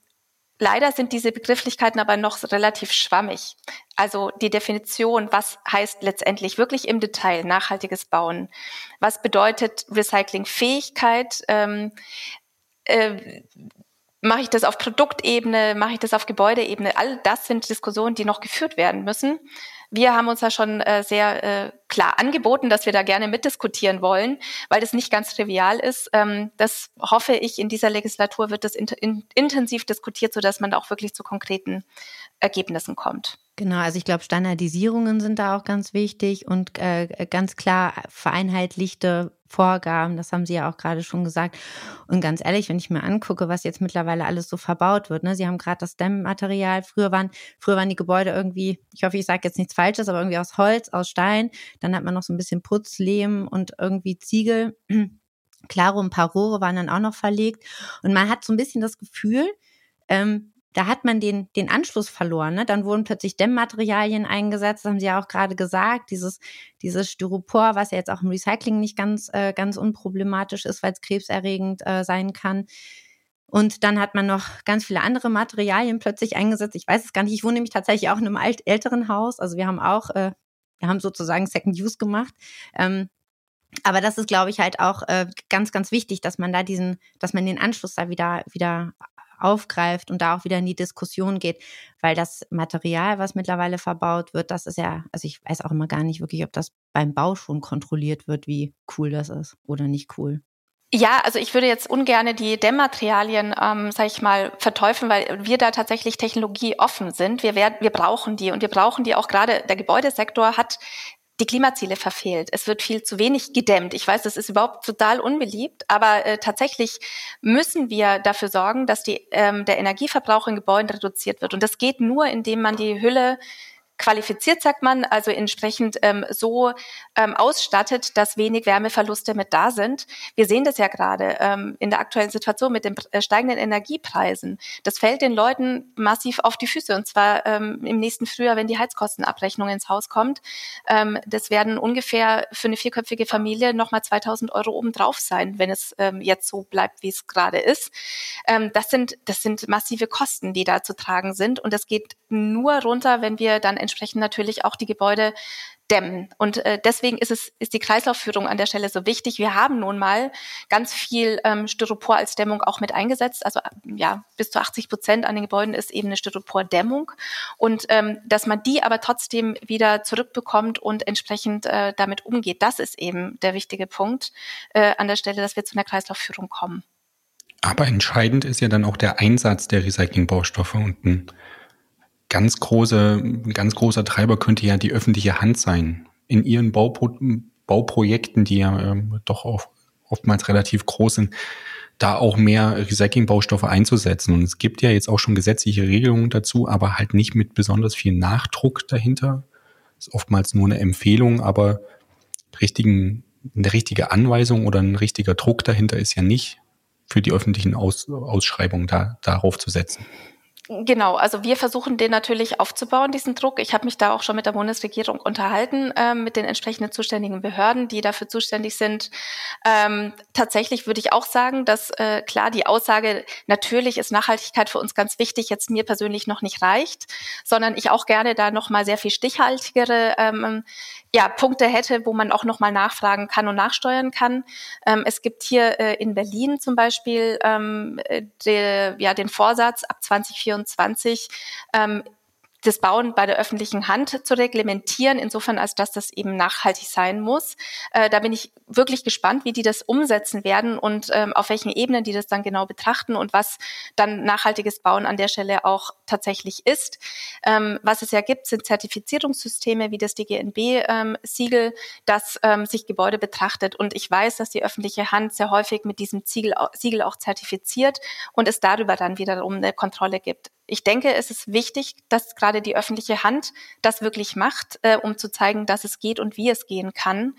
Leider sind diese Begrifflichkeiten aber noch relativ schwammig. Also die Definition, was heißt letztendlich wirklich im Detail nachhaltiges Bauen? Was bedeutet Recyclingfähigkeit? Ähm, äh, mache ich das auf Produktebene? Mache ich das auf Gebäudeebene? All das sind Diskussionen, die noch geführt werden müssen. Wir haben uns ja schon äh, sehr äh, klar angeboten, dass wir da gerne mitdiskutieren wollen, weil das nicht ganz trivial ist. Ähm, das hoffe ich, in dieser Legislatur wird das in, in, intensiv diskutiert, sodass man da auch wirklich zu konkreten Ergebnissen kommt. Genau, also ich glaube, Standardisierungen sind da auch ganz wichtig und äh, ganz klar vereinheitlichte Vorgaben, das haben Sie ja auch gerade schon gesagt. Und ganz ehrlich, wenn ich mir angucke, was jetzt mittlerweile alles so verbaut wird, ne, Sie haben gerade das Dämmmaterial, früher waren, früher waren die Gebäude irgendwie, ich hoffe, ich sage jetzt nichts Falsches, aber irgendwie aus Holz, aus Stein. Dann hat man noch so ein bisschen Putz, Lehm und irgendwie Ziegel. Klaro, ein paar Rohre waren dann auch noch verlegt. Und man hat so ein bisschen das Gefühl, ähm, da hat man den, den Anschluss verloren. Ne? Dann wurden plötzlich Dämmmaterialien eingesetzt, haben Sie ja auch gerade gesagt, dieses, dieses Styropor, was ja jetzt auch im Recycling nicht ganz, äh, ganz unproblematisch ist, weil es krebserregend äh, sein kann. Und dann hat man noch ganz viele andere Materialien plötzlich eingesetzt. Ich weiß es gar nicht. Ich wohne nämlich tatsächlich auch in einem alt, älteren Haus. Also wir haben auch, äh, wir haben sozusagen Second Use gemacht. Ähm, aber das ist, glaube ich, halt auch äh, ganz, ganz wichtig, dass man da diesen, dass man den Anschluss da wieder, wieder aufgreift und da auch wieder in die Diskussion geht, weil das Material, was mittlerweile verbaut wird, das ist ja, also ich weiß auch immer gar nicht wirklich, ob das beim Bau schon kontrolliert wird, wie cool das ist oder nicht cool. Ja, also ich würde jetzt ungerne die Dämmmaterialien, ähm, sage ich mal, verteufeln, weil wir da tatsächlich technologieoffen sind. Wir, werden, wir brauchen die und wir brauchen die auch gerade. Der Gebäudesektor hat die Klimaziele verfehlt. Es wird viel zu wenig gedämmt. Ich weiß, das ist überhaupt total unbeliebt, aber äh, tatsächlich müssen wir dafür sorgen, dass die, ähm, der Energieverbrauch in Gebäuden reduziert wird. Und das geht nur, indem man die Hülle qualifiziert, sagt man, also entsprechend ähm, so ähm, ausstattet, dass wenig Wärmeverluste mit da sind. Wir sehen das ja gerade ähm, in der aktuellen Situation mit den äh, steigenden Energiepreisen. Das fällt den Leuten massiv auf die Füße und zwar ähm, im nächsten Frühjahr, wenn die Heizkostenabrechnung ins Haus kommt. Ähm, das werden ungefähr für eine vierköpfige Familie nochmal 2000 Euro obendrauf sein, wenn es ähm, jetzt so bleibt, wie es gerade ist. Ähm, das sind das sind massive Kosten, die da zu tragen sind und das geht nur runter, wenn wir dann entsprechend natürlich auch die Gebäude dämmen. Und äh, deswegen ist es ist die Kreislaufführung an der Stelle so wichtig. Wir haben nun mal ganz viel ähm, Styropor als Dämmung auch mit eingesetzt. Also ja, bis zu 80 Prozent an den Gebäuden ist eben eine Styropor-Dämmung. Und ähm, dass man die aber trotzdem wieder zurückbekommt und entsprechend äh, damit umgeht, das ist eben der wichtige Punkt äh, an der Stelle, dass wir zu einer Kreislaufführung kommen. Aber entscheidend ist ja dann auch der Einsatz der Recyclingbaustoffe und ein ganz große, ganz großer Treiber könnte ja die öffentliche Hand sein. In ihren Baupro Bauprojekten, die ja ähm, doch auch oftmals relativ groß sind, da auch mehr Recyclingbaustoffe einzusetzen. Und es gibt ja jetzt auch schon gesetzliche Regelungen dazu, aber halt nicht mit besonders viel Nachdruck dahinter. Ist oftmals nur eine Empfehlung, aber richtigen, eine richtige Anweisung oder ein richtiger Druck dahinter ist ja nicht für die öffentlichen Aus, Ausschreibungen da, darauf zu setzen. Genau, also wir versuchen den natürlich aufzubauen, diesen Druck. Ich habe mich da auch schon mit der Bundesregierung unterhalten, äh, mit den entsprechenden zuständigen Behörden, die dafür zuständig sind. Ähm, tatsächlich würde ich auch sagen, dass äh, klar die Aussage, natürlich ist Nachhaltigkeit für uns ganz wichtig, jetzt mir persönlich noch nicht reicht, sondern ich auch gerne da nochmal sehr viel stichhaltigere ähm, ja, Punkte hätte, wo man auch nochmal nachfragen kann und nachsteuern kann. Ähm, es gibt hier äh, in Berlin zum Beispiel ähm, äh, de, ja, den Vorsatz, ab 2024 ähm, das Bauen bei der öffentlichen Hand zu reglementieren, insofern als dass das eben nachhaltig sein muss. Äh, da bin ich wirklich gespannt, wie die das umsetzen werden und ähm, auf welchen Ebenen die das dann genau betrachten und was dann nachhaltiges Bauen an der Stelle auch tatsächlich ist. Ähm, was es ja gibt, sind Zertifizierungssysteme wie das DGNB-Siegel, ähm, das ähm, sich Gebäude betrachtet. Und ich weiß, dass die öffentliche Hand sehr häufig mit diesem Siegel, Siegel auch zertifiziert und es darüber dann wiederum eine Kontrolle gibt ich denke, es ist wichtig, dass gerade die öffentliche Hand das wirklich macht, äh, um zu zeigen, dass es geht und wie es gehen kann.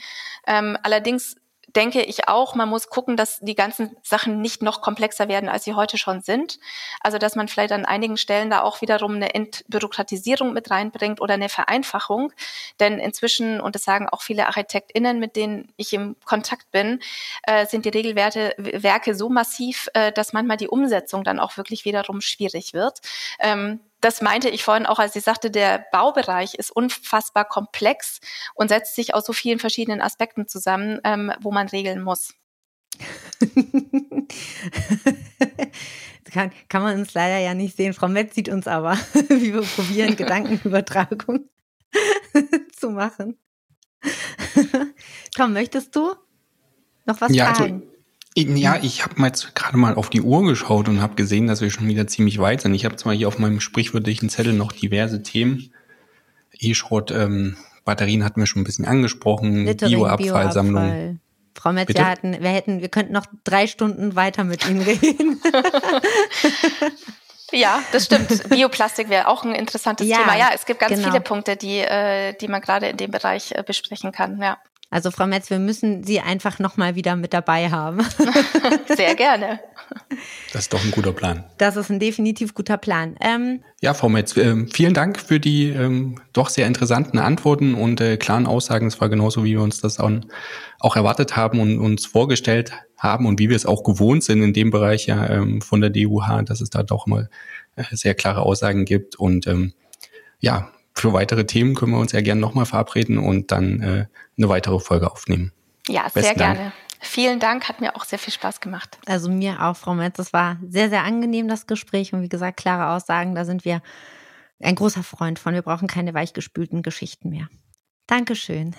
Ähm, allerdings denke ich auch, man muss gucken, dass die ganzen Sachen nicht noch komplexer werden, als sie heute schon sind. Also dass man vielleicht an einigen Stellen da auch wiederum eine Entbürokratisierung mit reinbringt oder eine Vereinfachung. Denn inzwischen, und das sagen auch viele ArchitektInnen, mit denen ich im Kontakt bin, äh, sind die Regelwerke so massiv, äh, dass manchmal die Umsetzung dann auch wirklich wiederum schwierig wird. Ähm, das meinte ich vorhin auch, als ich sagte, der Baubereich ist unfassbar komplex und setzt sich aus so vielen verschiedenen Aspekten zusammen, ähm, wo man regeln muss. kann, kann man uns leider ja nicht sehen. Frau Metz sieht uns aber, wie wir probieren, Gedankenübertragung zu machen. Tom, möchtest du noch was ja, also fragen? Ja, ich habe mal jetzt gerade mal auf die Uhr geschaut und habe gesehen, dass wir schon wieder ziemlich weit sind. Ich habe zwar hier auf meinem sprichwörtlichen Zettel noch diverse Themen. E-Schrott, ähm, Batterien hatten wir schon ein bisschen angesprochen, Bioabfallsammlung. Bio Frau Metz, wir, hatten, wir hätten, wir könnten noch drei Stunden weiter mit Ihnen reden. Ja, das stimmt. Bioplastik wäre auch ein interessantes ja, Thema. Ja, es gibt ganz genau. viele Punkte, die, äh, die man gerade in dem Bereich äh, besprechen kann. Ja. Also Frau Metz, wir müssen Sie einfach nochmal wieder mit dabei haben. Sehr gerne. Das ist doch ein guter Plan. Das ist ein definitiv guter Plan. Ähm ja, Frau Metz, äh, vielen Dank für die ähm, doch sehr interessanten Antworten und äh, klaren Aussagen. Es war genauso, wie wir uns das auch, auch erwartet haben und uns vorgestellt haben und wie wir es auch gewohnt sind in dem Bereich ja ähm, von der DUH, dass es da doch mal äh, sehr klare Aussagen gibt. Und ähm, ja, für weitere Themen können wir uns ja gerne nochmal verabreden und dann äh, eine weitere Folge aufnehmen. Ja, Besten sehr gerne. Dank. Vielen Dank, hat mir auch sehr viel Spaß gemacht. Also mir auch, Frau Metz. Das war sehr, sehr angenehm, das Gespräch. Und wie gesagt, klare Aussagen, da sind wir ein großer Freund von. Wir brauchen keine weichgespülten Geschichten mehr. Dankeschön.